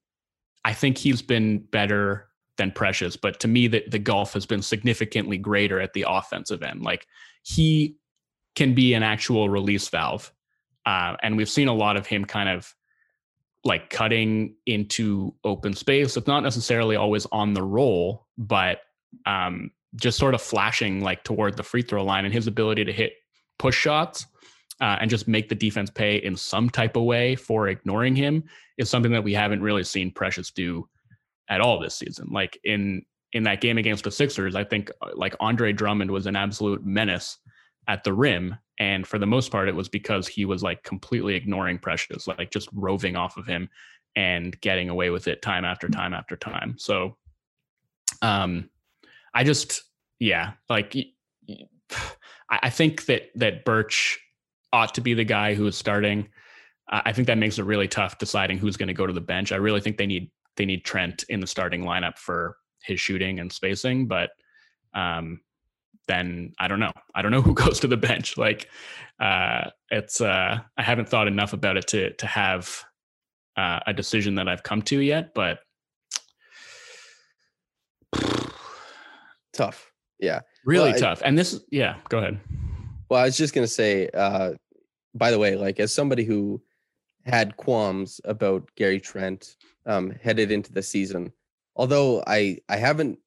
I think he's been better than Precious, but to me, the the golf has been significantly greater at the offensive end. Like he can be an actual release valve, uh, and we've seen a lot of him kind of like cutting into open space. It's not necessarily always on the roll, but um, just sort of flashing like toward the free throw line and his ability to hit push shots uh, and just make the defense pay in some type of way for ignoring him is something that we haven't really seen Precious do at all this season. Like in in that game against the Sixers, I think uh, like Andre Drummond was an absolute menace at the rim, and for the most part, it was because he was like completely ignoring Precious, like just roving off of him and getting away with it time after time after time. So, um, I just yeah, like I think that that Birch ought to be the guy who is starting. Uh, I think that makes it really tough deciding who's going to go to the bench. I really think they need they need Trent in the starting lineup for his shooting and spacing, but um, then I don't know. I don't know who goes to the bench. Like uh, it's uh, I haven't thought enough about it to to have uh, a decision that I've come to yet, but Tough. Yeah. really Well, I- tough. And this, yeah, go ahead. Well, I was just gonna say, uh, by the way, like as somebody who had qualms about Gary Trent um, headed into the season, although I I haven't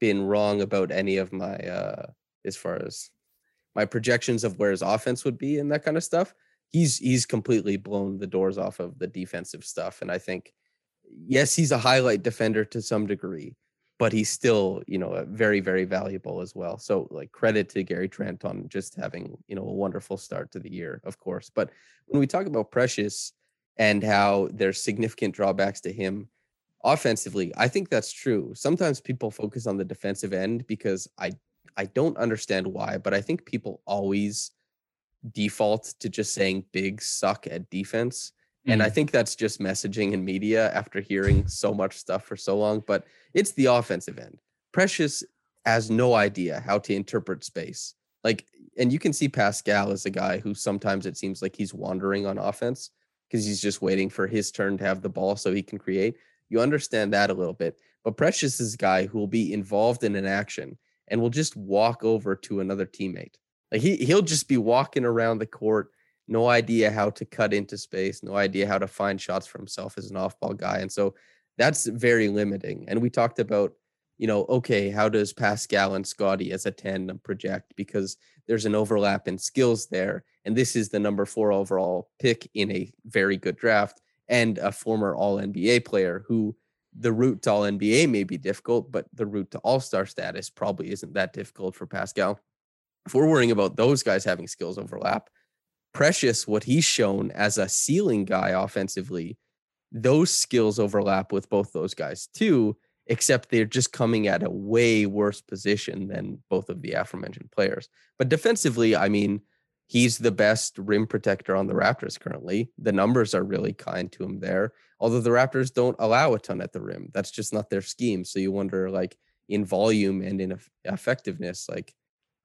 been wrong about any of my uh, as far as my projections of where his offense would be and that kind of stuff. he's he's completely blown the doors off of the defensive stuff. And I think, yes, he's a highlight defender to some degree, but he's still, you know, very, very valuable as well. So like credit to Gary Trent on just having, you know, a wonderful start to the year, of course. But when we talk about Precious and how there's significant drawbacks to him offensively, I think that's true. Sometimes people focus on the defensive end because I I don't understand why, but I think people always default to just saying big suck at defense. And I mm-hmm. think that's just messaging and media after hearing so much stuff for so long. But it's the offensive end. Precious has no idea how to interpret space. Like, and you can see Pascal as a guy who sometimes it seems like he's wandering on offense because he's just waiting for his turn to have the ball so he can create. You understand that a little bit. But Precious is a guy who will be involved in an action and will just walk over to another teammate. Like he he'll just be walking around the court, no idea how to cut into space, no idea how to find shots for himself as an off-ball guy. And so that's very limiting. And we talked about, you know, okay, how does Pascal and Scottie as a 10 project? Because there's an overlap in skills there. And this is the number four overall pick in a very good draft and a former all NBA player who the route to all NBA may be difficult, but the route to all star status probably isn't that difficult for Pascal. If we're worrying about those guys having skills overlap, Precious, what he's shown as a ceiling guy offensively, those skills overlap with both those guys too, except they're just coming at a way worse position than both of the aforementioned players. But defensively, I mean, he's the best rim protector on the Raptors currently. The numbers are really kind to him there. Although the Raptors don't allow a ton at the rim. That's just not their scheme. So you wonder like in volume and in effectiveness, like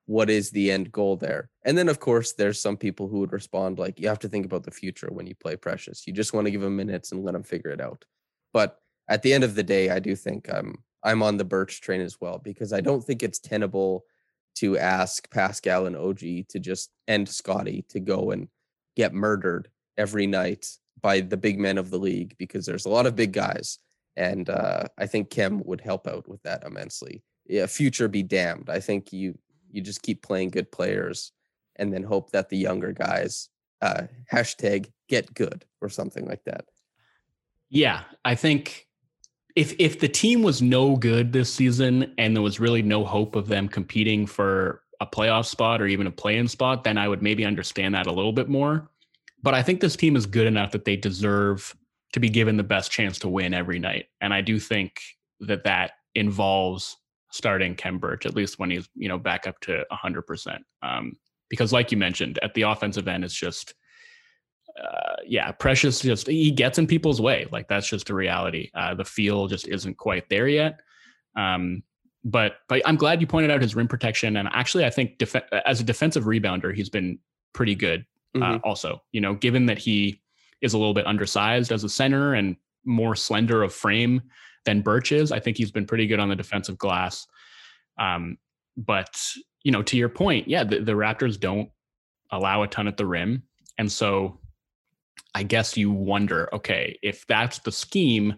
what is the end goal there? And then of course there's some people who would respond like you have to think about the future when you play Precious. You just want to give him minutes and let him figure it out. But at the end of the day, I do think I'm I'm on the Birch train as well because I don't think it's tenable to ask Pascal and OG to just end Scottie to go and get murdered every night by the big men of the league because there's a lot of big guys. And uh, I think Khem would help out with that immensely. Yeah, future be damned. I think you you just keep playing good players and then hope that the younger guys uh, hashtag get good or something like that. Yeah, I think if if the team was no good this season and there was really no hope of them competing for a playoff spot or even a play-in spot, then I would maybe understand that a little bit more. But I think this team is good enough that they deserve to be given the best chance to win every night, and I do think that that involves starting Birch at least when he's you know back up to hundred um, percent. Because, like you mentioned, at the offensive end, it's just uh, yeah, Precious just he gets in people's way. Like that's just a reality. Uh, the feel just isn't quite there yet. Um, but but I'm glad you pointed out his rim protection. And actually, I think def- as a defensive rebounder, he's been pretty good. Uh, mm-hmm. Also, you know, given that he is a little bit undersized as a center and more slender of frame than Birch is, I think he's been pretty good on the defensive glass. Um, but you know, to your point, yeah, the, the Raptors don't allow a ton at the rim, and so I guess you wonder, okay, if that's the scheme,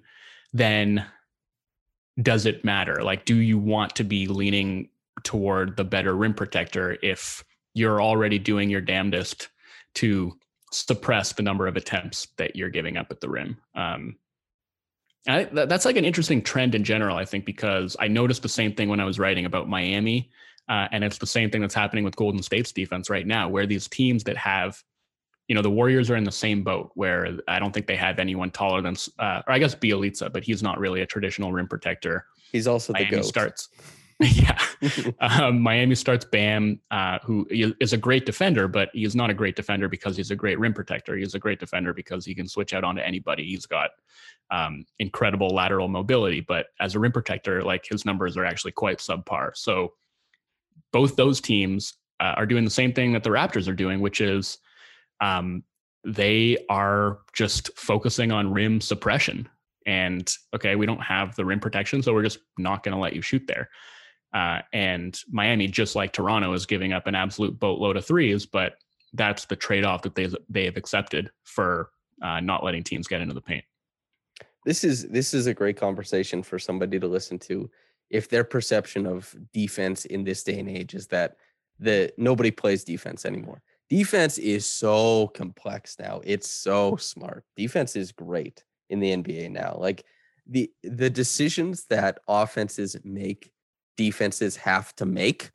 then does it matter? Like, do you want to be leaning toward the better rim protector if you're already doing your damnedest to suppress the number of attempts that you're giving up at the rim? Um, I, that's like an interesting trend in general, I think, because I noticed the same thing when I was writing about Miami. Uh, and it's the same thing that's happening with Golden State's defense right now, where these teams that have you know the Warriors are in the same boat where I don't think they have anyone taller than, uh, or I guess Bjelica, but he's not really a traditional rim protector. He's also Miami the goat. starts. yeah, um, Miami starts Bam, uh, who is a great defender, but he's not a great defender because he's a great rim protector. He's a great defender because he can switch out onto anybody. He's got um, incredible lateral mobility, but as a rim protector, like his numbers are actually quite subpar. So both those teams uh, are doing the same thing that the Raptors are doing, which is um, they are just focusing on rim suppression. And okay, we don't have the rim protection, so we're just not going to let you shoot there. Uh, and Miami, just like Toronto, is giving up an absolute boatload of threes, but that's the trade-off that they they have accepted for uh, not letting teams get into the paint. This is this is a great conversation for somebody to listen to. If their perception of defense in this day and age is that the nobody plays defense anymore, defense is so complex now. It's so smart. Defense is great in the NBA now. Like the the decisions that offenses make, defenses have to make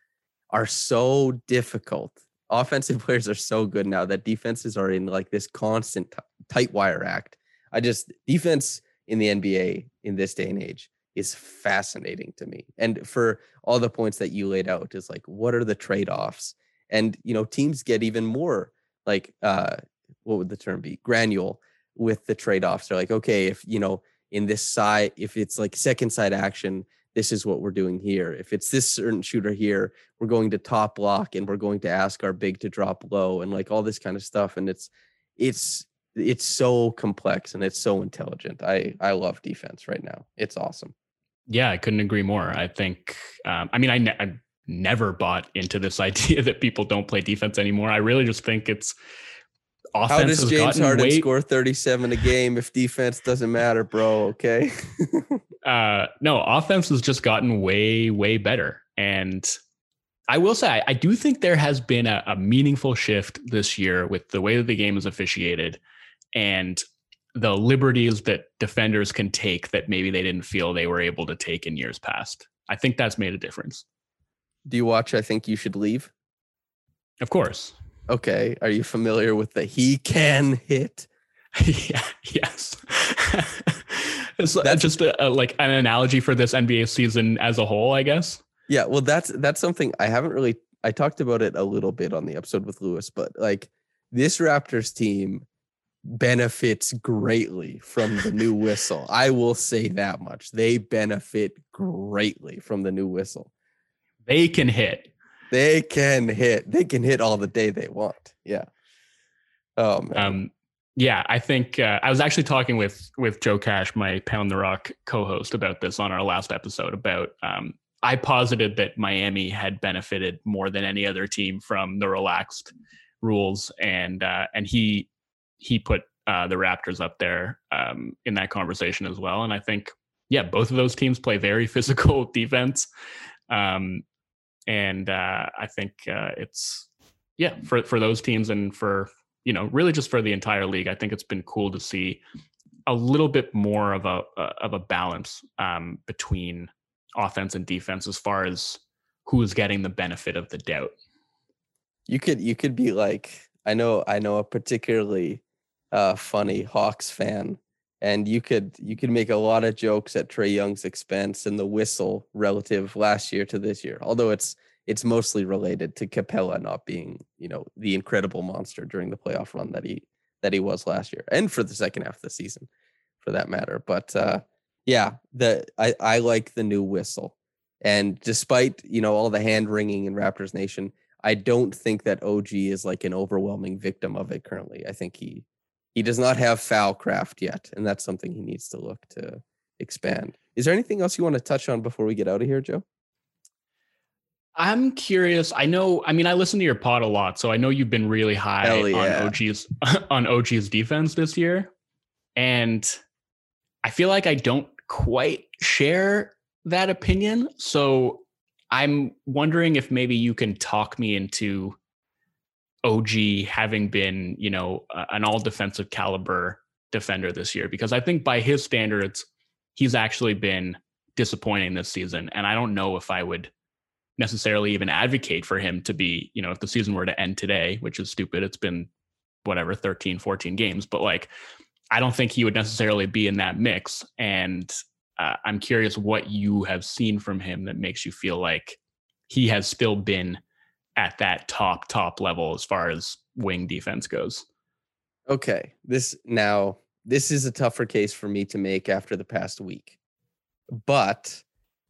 are so difficult. Offensive players are so good now that defenses are in like this constant t- tight wire act. I just defense in the NBA in this day and age is fascinating to me. And for all the points that you laid out is like what are the trade-offs? And you know, teams get even more like uh what would the term be? Granule with the trade-offs. They're like, okay, if you know, in this side, if it's like second side action, this is what we're doing here. If it's this certain shooter here, we're going to top block and we're going to ask our big to drop low and like all this kind of stuff. And it's it's it's so complex and it's so intelligent. I I love defense right now. It's awesome. Yeah, I couldn't agree more. I think. Um, I mean, I, ne- I never bought into this idea that people don't play defense anymore. I really just think it's. How does James Harden way- score 37 a game if defense doesn't matter, bro? Okay. uh no offense has just gotten way way better and i will say i, I do think there has been a, a meaningful shift this year with the way that the game is officiated and the liberties that defenders can take that maybe they didn't feel they were able to take in years past i think that's made a difference Do you watch I think you should leave? of course Okay. Are you familiar with the he can hit? yeah yes it's uh, That's- just a, a, like an analogy for this nba season as a whole i guess Yeah, well that's that's something I haven't really I talked about it a little bit on the episode with Lewis, but like this Raptors team benefits greatly from the new whistle. I will say that much. They benefit greatly from the new whistle. they can hit They can hit. They can hit all the day they want. Yeah. Oh man. Um, yeah, I think uh, I was actually talking with with Joe Cash, my Pound the Rock co-host, about this on our last episode. About um, I posited that Miami had benefited more than any other team from the relaxed rules, and uh, and he he put uh, the Raptors up there um, in that conversation as well. And I think yeah, both of those teams play very physical defense, um, and uh, I think uh, it's yeah for for those teams and for you know, really just for the entire league. I think it's been cool to see a little bit more of a uh, of a balance um, between offense and defense as far as who is getting the benefit of the doubt. you could you could be like I know I know a particularly uh funny Hawks fan and you could you could make a lot of jokes at Trae Young's expense and the whistle relative last year to this year. Although it's it's mostly related to Capela not being, you know, the incredible monster during the playoff run that he that he was last year and for the second half of the season for that matter. But uh yeah, the I I like the new whistle. And despite, you know, all the hand wringing in Raptors Nation, I don't think that OG is like an overwhelming victim of it currently. I think he he does not have foul craft yet, and that's something he needs to look to expand. Is there anything else you want to touch on before we get out of here, Joe? I'm curious. I know. I mean, I listen to your pod a lot, so I know you've been really high yeah. on OG's on OG's defense this year, and I feel like I don't quite share that opinion. So I'm wondering if maybe you can talk me into OG having been, you know, an all defensive caliber defender this year, because I think by his standards, he's actually been disappointing this season, and I don't know if I would necessarily even advocate for him to be, you know, if the season were to end today, which is stupid, it's been whatever 13, 14 games, but like I don't think he would necessarily be in that mix. And uh, I'm curious what you have seen from him that makes you feel like he has still been at that top, top level as far as wing defense goes. Okay, this now this is a tougher case for me to make after the past week, but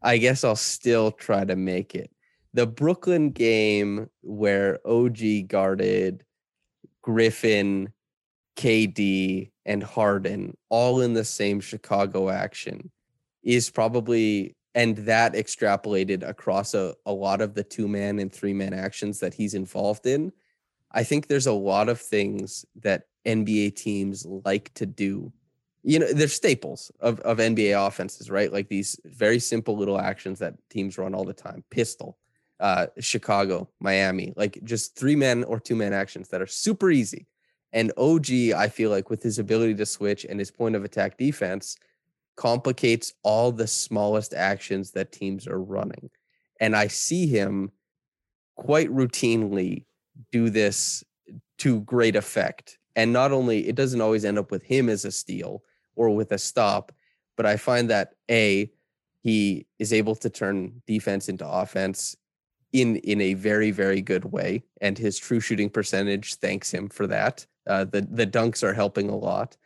I guess I'll still try to make it. The Brooklyn game where OG guarded Griffin, KD, and Harden all in the same Chicago action is probably and that extrapolated across a, a lot of the two man and three man actions that he's involved in. I think there's a lot of things that NBA teams like to do. You know, they're staples of, of NBA offenses, right? Like these very simple little actions that teams run all the time. Pistol, uh, Chicago, Miami, like just three man or two man actions that are super easy. And OG, I feel like with his ability to switch and his point of attack defense, complicates all the smallest actions that teams are running. And I see him quite routinely do this to great effect. And not only it doesn't always end up with him as a steal or with a stop, but I find that A, he is able to turn defense into offense in in a very very good way and his true shooting percentage thanks him for that uh, the the dunks are helping a lot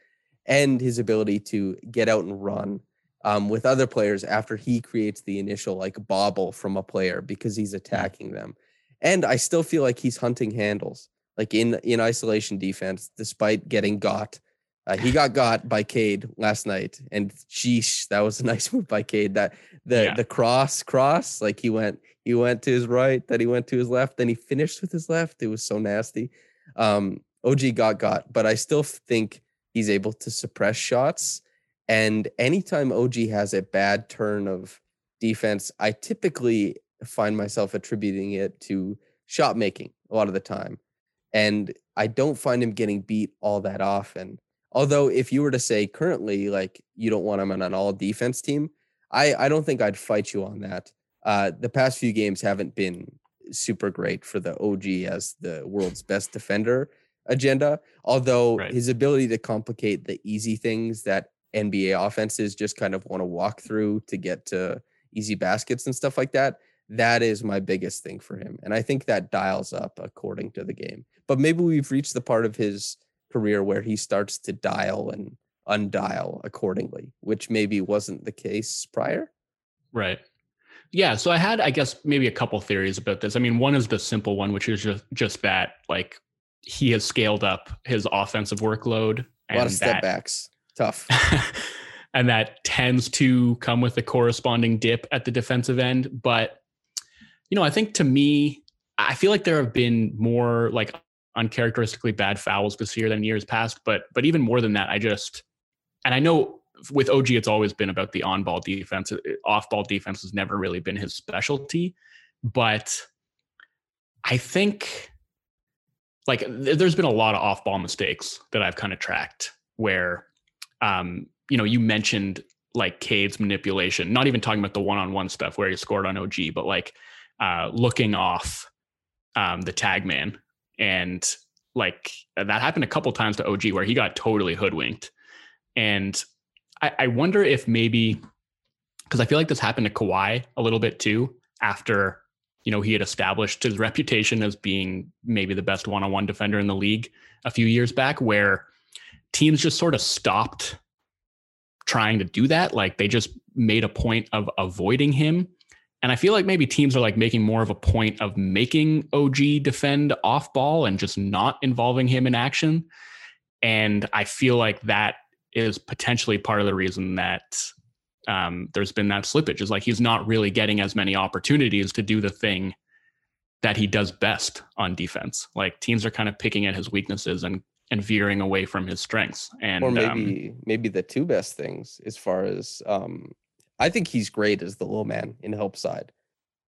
and his ability to get out and run um, with other players after he creates the initial like bobble from a player because he's attacking them and i still feel like he's hunting handles like in in isolation defense despite getting got uh, he got got by Cade last night, and sheesh, that was a nice move by Cade. That the Yeah. the cross cross, like he went he went to his right, then he went to his left, then he finished with his left. It was so nasty. Um, OG got got, but I still think he's able to suppress shots. And anytime OG has a bad turn of defense, I typically find myself attributing it to shot making a lot of the time. And I don't find him getting beat all that often. Although, if you were to say currently, like you don't want him on an all defense team, I, I don't think I'd fight you on that. Uh, the past few games haven't been super great for the OG as the world's best defender agenda. Although Right. his ability to complicate the easy things that NBA offenses just kind of want to walk through to get to easy baskets and stuff like that, that is my biggest thing for him. And I think that dials up according to the game. But maybe we've reached the part of his career where he starts to dial and undial accordingly, which maybe wasn't the case prior. Right. Yeah. So I had, I guess, maybe a couple theories about this. I mean, one is the simple one, which is just just that like he has scaled up his offensive workload A lot of and step that backs. Tough. and that tends to come with a corresponding dip at the defensive end. But, you know, I think to me, I feel like there have been more like uncharacteristically bad fouls this year than years past. But, but even more than that, I just, and I know with OG, it's always been about the on ball defense. Uh, Off ball defense has never really been his specialty. But I think like th- there's been a lot of off ball mistakes that I've kind of tracked where um, you know, you mentioned like Cade's manipulation, not even talking about the one-on-one stuff where he scored on OG, but like uh, looking off um, the tag man. And like that happened a couple times to OG where he got totally hoodwinked. And I, I wonder if maybe, because I feel like this happened to Kawhi a little bit too, after, you know, he had established his reputation as being maybe the best one-on-one defender in the league a few years back, where teams just sort of stopped trying to do that. Like they just made a point of avoiding him. And I feel like maybe teams are like making more of a point of making OG defend off ball and just not involving him in action. And I feel like that is potentially part of the reason that um, there's been that slippage is like he's not really getting as many opportunities to do the thing that he does best on defense. Like teams are kind of picking at his weaknesses and and veering away from his strengths. And or um, maybe maybe the two best things as far as um I think he's great as the low man in help side.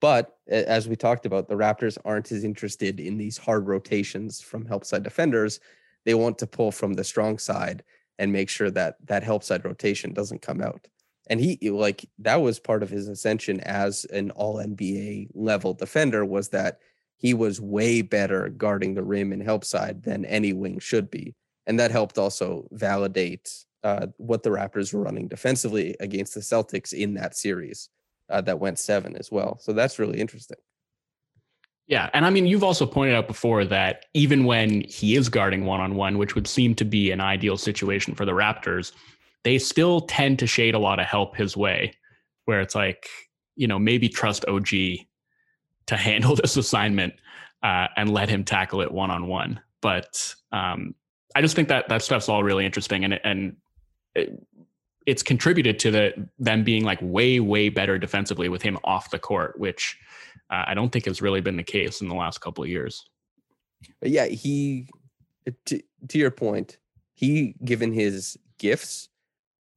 But as we talked about, the Raptors aren't as interested in these hard rotations from help side defenders. They want to pull from the strong side and make sure that that help side rotation doesn't come out. And he like that was part of his ascension as an all NBA level defender was that he was way better guarding the rim and help side than any wing should be and that helped also validate uh, what the Raptors were running defensively against the Celtics in that series uh, that went seven as well. So that's really interesting. Yeah. And I mean, you've also pointed out before that even when he is guarding one on one, which would seem to be an ideal situation for the Raptors, they still tend to shade a lot of help his way, where it's like, you know, maybe trust OG to handle this assignment uh, and let him tackle it one on one. But um, I just think that that stuff's all really interesting and, and it, it's contributed to the them being like way, way better defensively with him off the court, which uh, I don't think has really been the case in the last couple of years. Yeah, he to, to your point, he given his gifts,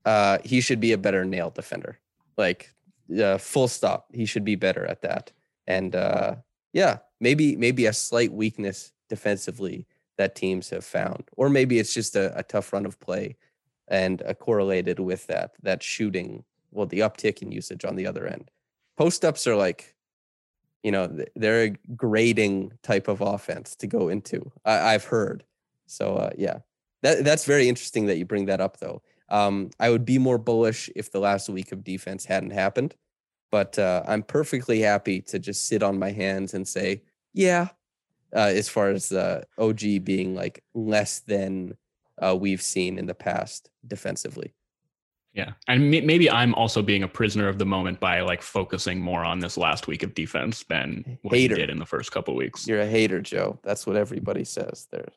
uh, he should be a better nail defender. Like uh, full stop, he should be better at that. And uh, yeah, maybe maybe a slight weakness defensively that teams have found, or maybe it's just a, a tough run of play and uh, correlated with that that shooting. Well, the uptick in usage on the other end. Post ups are like, you know, they're a grading type of offense to go into. I, I've heard. So uh, yeah, that that's very interesting that you bring that up though. Um, I would be more bullish if the last week of defense hadn't happened, but uh, I'm perfectly happy to just sit on my hands and say, yeah, uh, as far as uh, OG being like less than uh, we've seen in the past defensively. Yeah, and maybe I'm also being a prisoner of the moment by like focusing more on this last week of defense than what Hater. he did in the first couple weeks. You're a hater, Joe. That's what everybody says. They're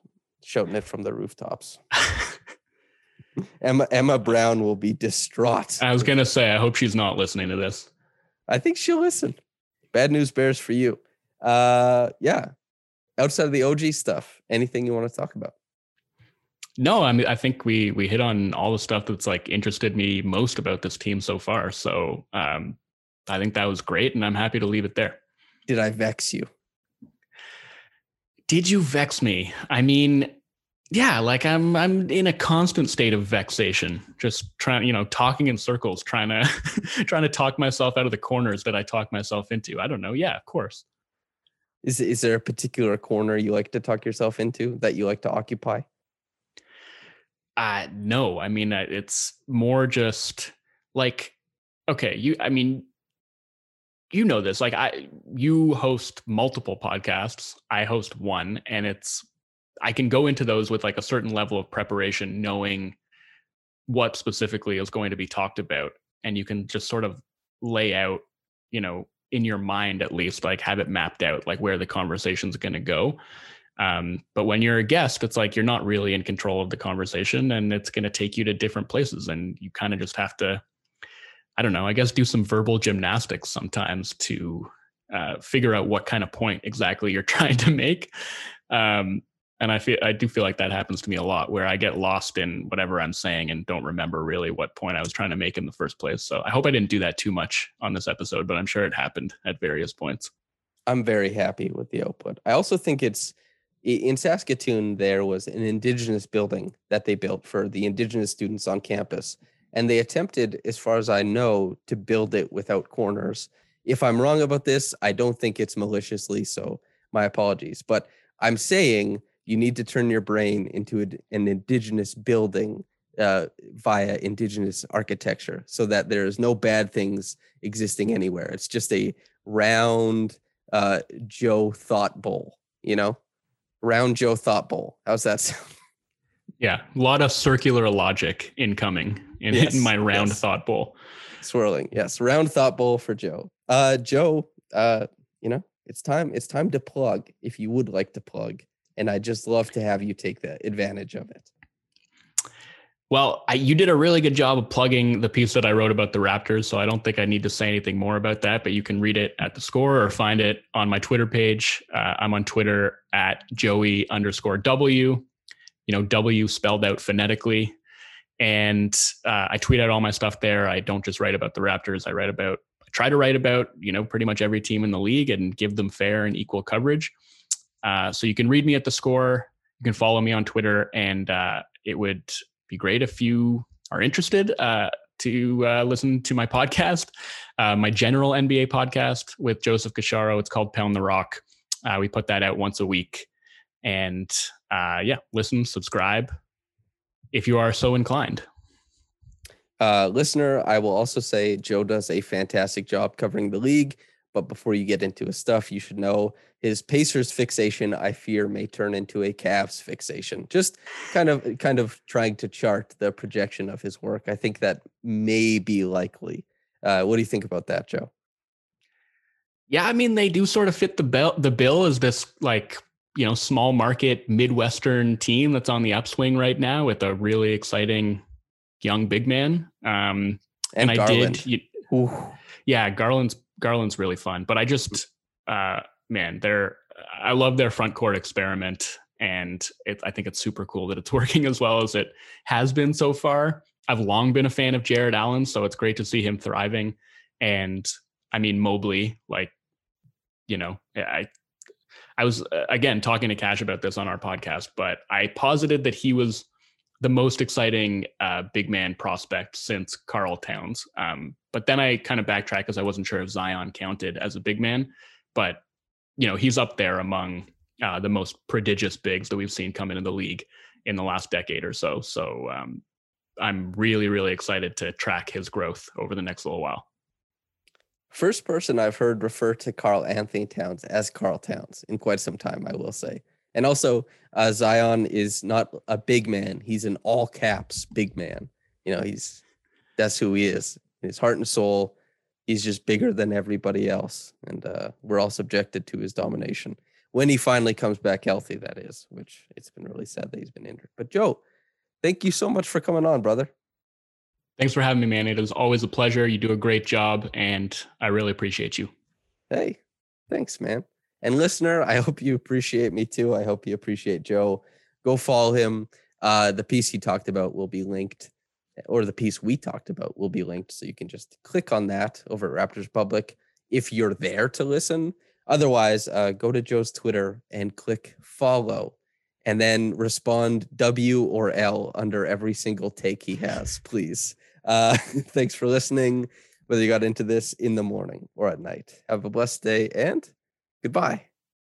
shouting it from the rooftops. Emma Emma Brown will be distraught. I was gonna say, I hope she's not listening to this. I think she'll listen. Bad news bears for you. Uh, yeah. Outside of the OG stuff, anything you want to talk about? No, I mean, I think we we hit on all the stuff that's like interested me most about this team so far. So um, I think that was great, and I'm happy to leave it there. Did I vex you? Did you vex me? I mean, yeah, like I'm I'm in a constant state of vexation, just trying, you know, talking in circles, trying to trying to talk myself out of the corners that I talk myself into. I don't know. Yeah, of course. Is is there a particular corner you like to talk yourself into that you like to occupy? Uh no, I mean it's more just like okay, you I mean you know this like I you host multiple podcasts, I host one and it's I can go into those with like a certain level of preparation knowing what specifically is going to be talked about and you can just sort of lay out, you know, in your mind at least like have it mapped out like where the conversation's going to go. Um, but when you're a guest, it's like you're not really in control of the conversation and it's going to take you to different places. And you kind of just have to, I don't know, I guess do some verbal gymnastics sometimes to uh, figure out what kind of point exactly you're trying to make. Um, and I feel I do feel like that happens to me a lot, where I get lost in whatever I'm saying and don't remember really what point I was trying to make in the first place. So I hope I didn't do that too much on this episode, but I'm sure it happened at various points. I'm very happy with the output. I also think it's in Saskatoon, there was an indigenous building that they built for the indigenous students on campus. And they attempted, as far as I know, to build it without corners. If I'm wrong about this, I don't think it's maliciously. So my apologies. But I'm saying you need to turn your brain into a- an indigenous building uh, via indigenous architecture so that there is no bad things existing anywhere. It's just a round uh, Joe thought bowl, you know? Round Joe thought bowl. How's that sound? Yeah, a lot of circular logic incoming in, Yes, in my round yes. thought bowl. Swirling. Yes, round thought bowl for Joe. Uh Joe, uh, you know, it's time it's time to plug if you would like to plug. And I'd just love to have you take the advantage of it. Well, I, you did a really good job of plugging the piece that I wrote about the Raptors, so I don't think I need to say anything more about that. But you can read it at the score or find it on my Twitter page. Uh, I'm on Twitter at Joey underscore W, you know, W spelled out phonetically. And uh, I tweet out all my stuff there. I don't just write about the Raptors. I write about, I try to write about, you know, pretty much every team in the league and give them fair and equal coverage. Uh, so you can read me at the score. You can follow me on Twitter, and uh, it would be great if you are interested uh, to uh, listen to my podcast, my general NBA podcast with Joseph Casciaro. It's called Pound the Rock. We put that out once a week. And yeah, listen, subscribe if you are so inclined. Uh, listener, I will also say Joe does a fantastic job covering the league. But before you get into his stuff, you should know his Pacers fixation, I fear, may turn into a Cavs fixation. Just kind of kind of trying to chart the projection of his work. I think that may be likely. Uh, what do you think about that, Joe? Yeah, I mean they do sort of fit the bill the bill as this like you know small market midwestern team that's on the upswing right now with a really exciting young big man. Um, And, and, I Garland. did, you, yeah, Garland's Garland's really fun, but I just uh, man, they're I love their front court experiment, and it, I think it's super cool that it's working as well as it has been so far. I've long been a fan of Jarrett Allen, so it's great to see him thriving. And I mean Mobley, like you know, I I was uh, again talking to Cash about this on our podcast, but I posited that he was the most exciting uh, big man prospect since Karl Towns. Um, but then I kind of backtrack because I wasn't sure if Zion counted as a big man. But you know, he's up there among uh, the most prodigious bigs that we've seen come into the league in the last decade or so. So um, I'm really, really excited to track his growth over the next little while. First person I've heard refer to Karl-Anthony Towns as Karl Towns in quite some time, I will say. And also, uh, Zion is not a big man; he's an all caps big man. You know, he's that's who he is. His heart and soul. He's just bigger than everybody else, and uh, we're all subjected to his domination when he finally comes back healthy. That is, which it's been really sad that he's been injured. But Joe, thank you so much for coming on, brother. Thanks for having me, man. It is always a pleasure. You do a great job, and I really appreciate you. Hey, thanks, man. And listener, I hope you appreciate me too. I hope you appreciate Joe. Go follow him. Uh, the piece he talked about will be linked, or the piece we talked about will be linked. So you can just click on that over at Raptors Republic if you're there to listen. Otherwise, uh, go to Joe's Twitter and click follow and then respond W or L under every single take he has, please. Uh, thanks for listening, whether you got into this in the morning or at night. Have a blessed day and goodbye.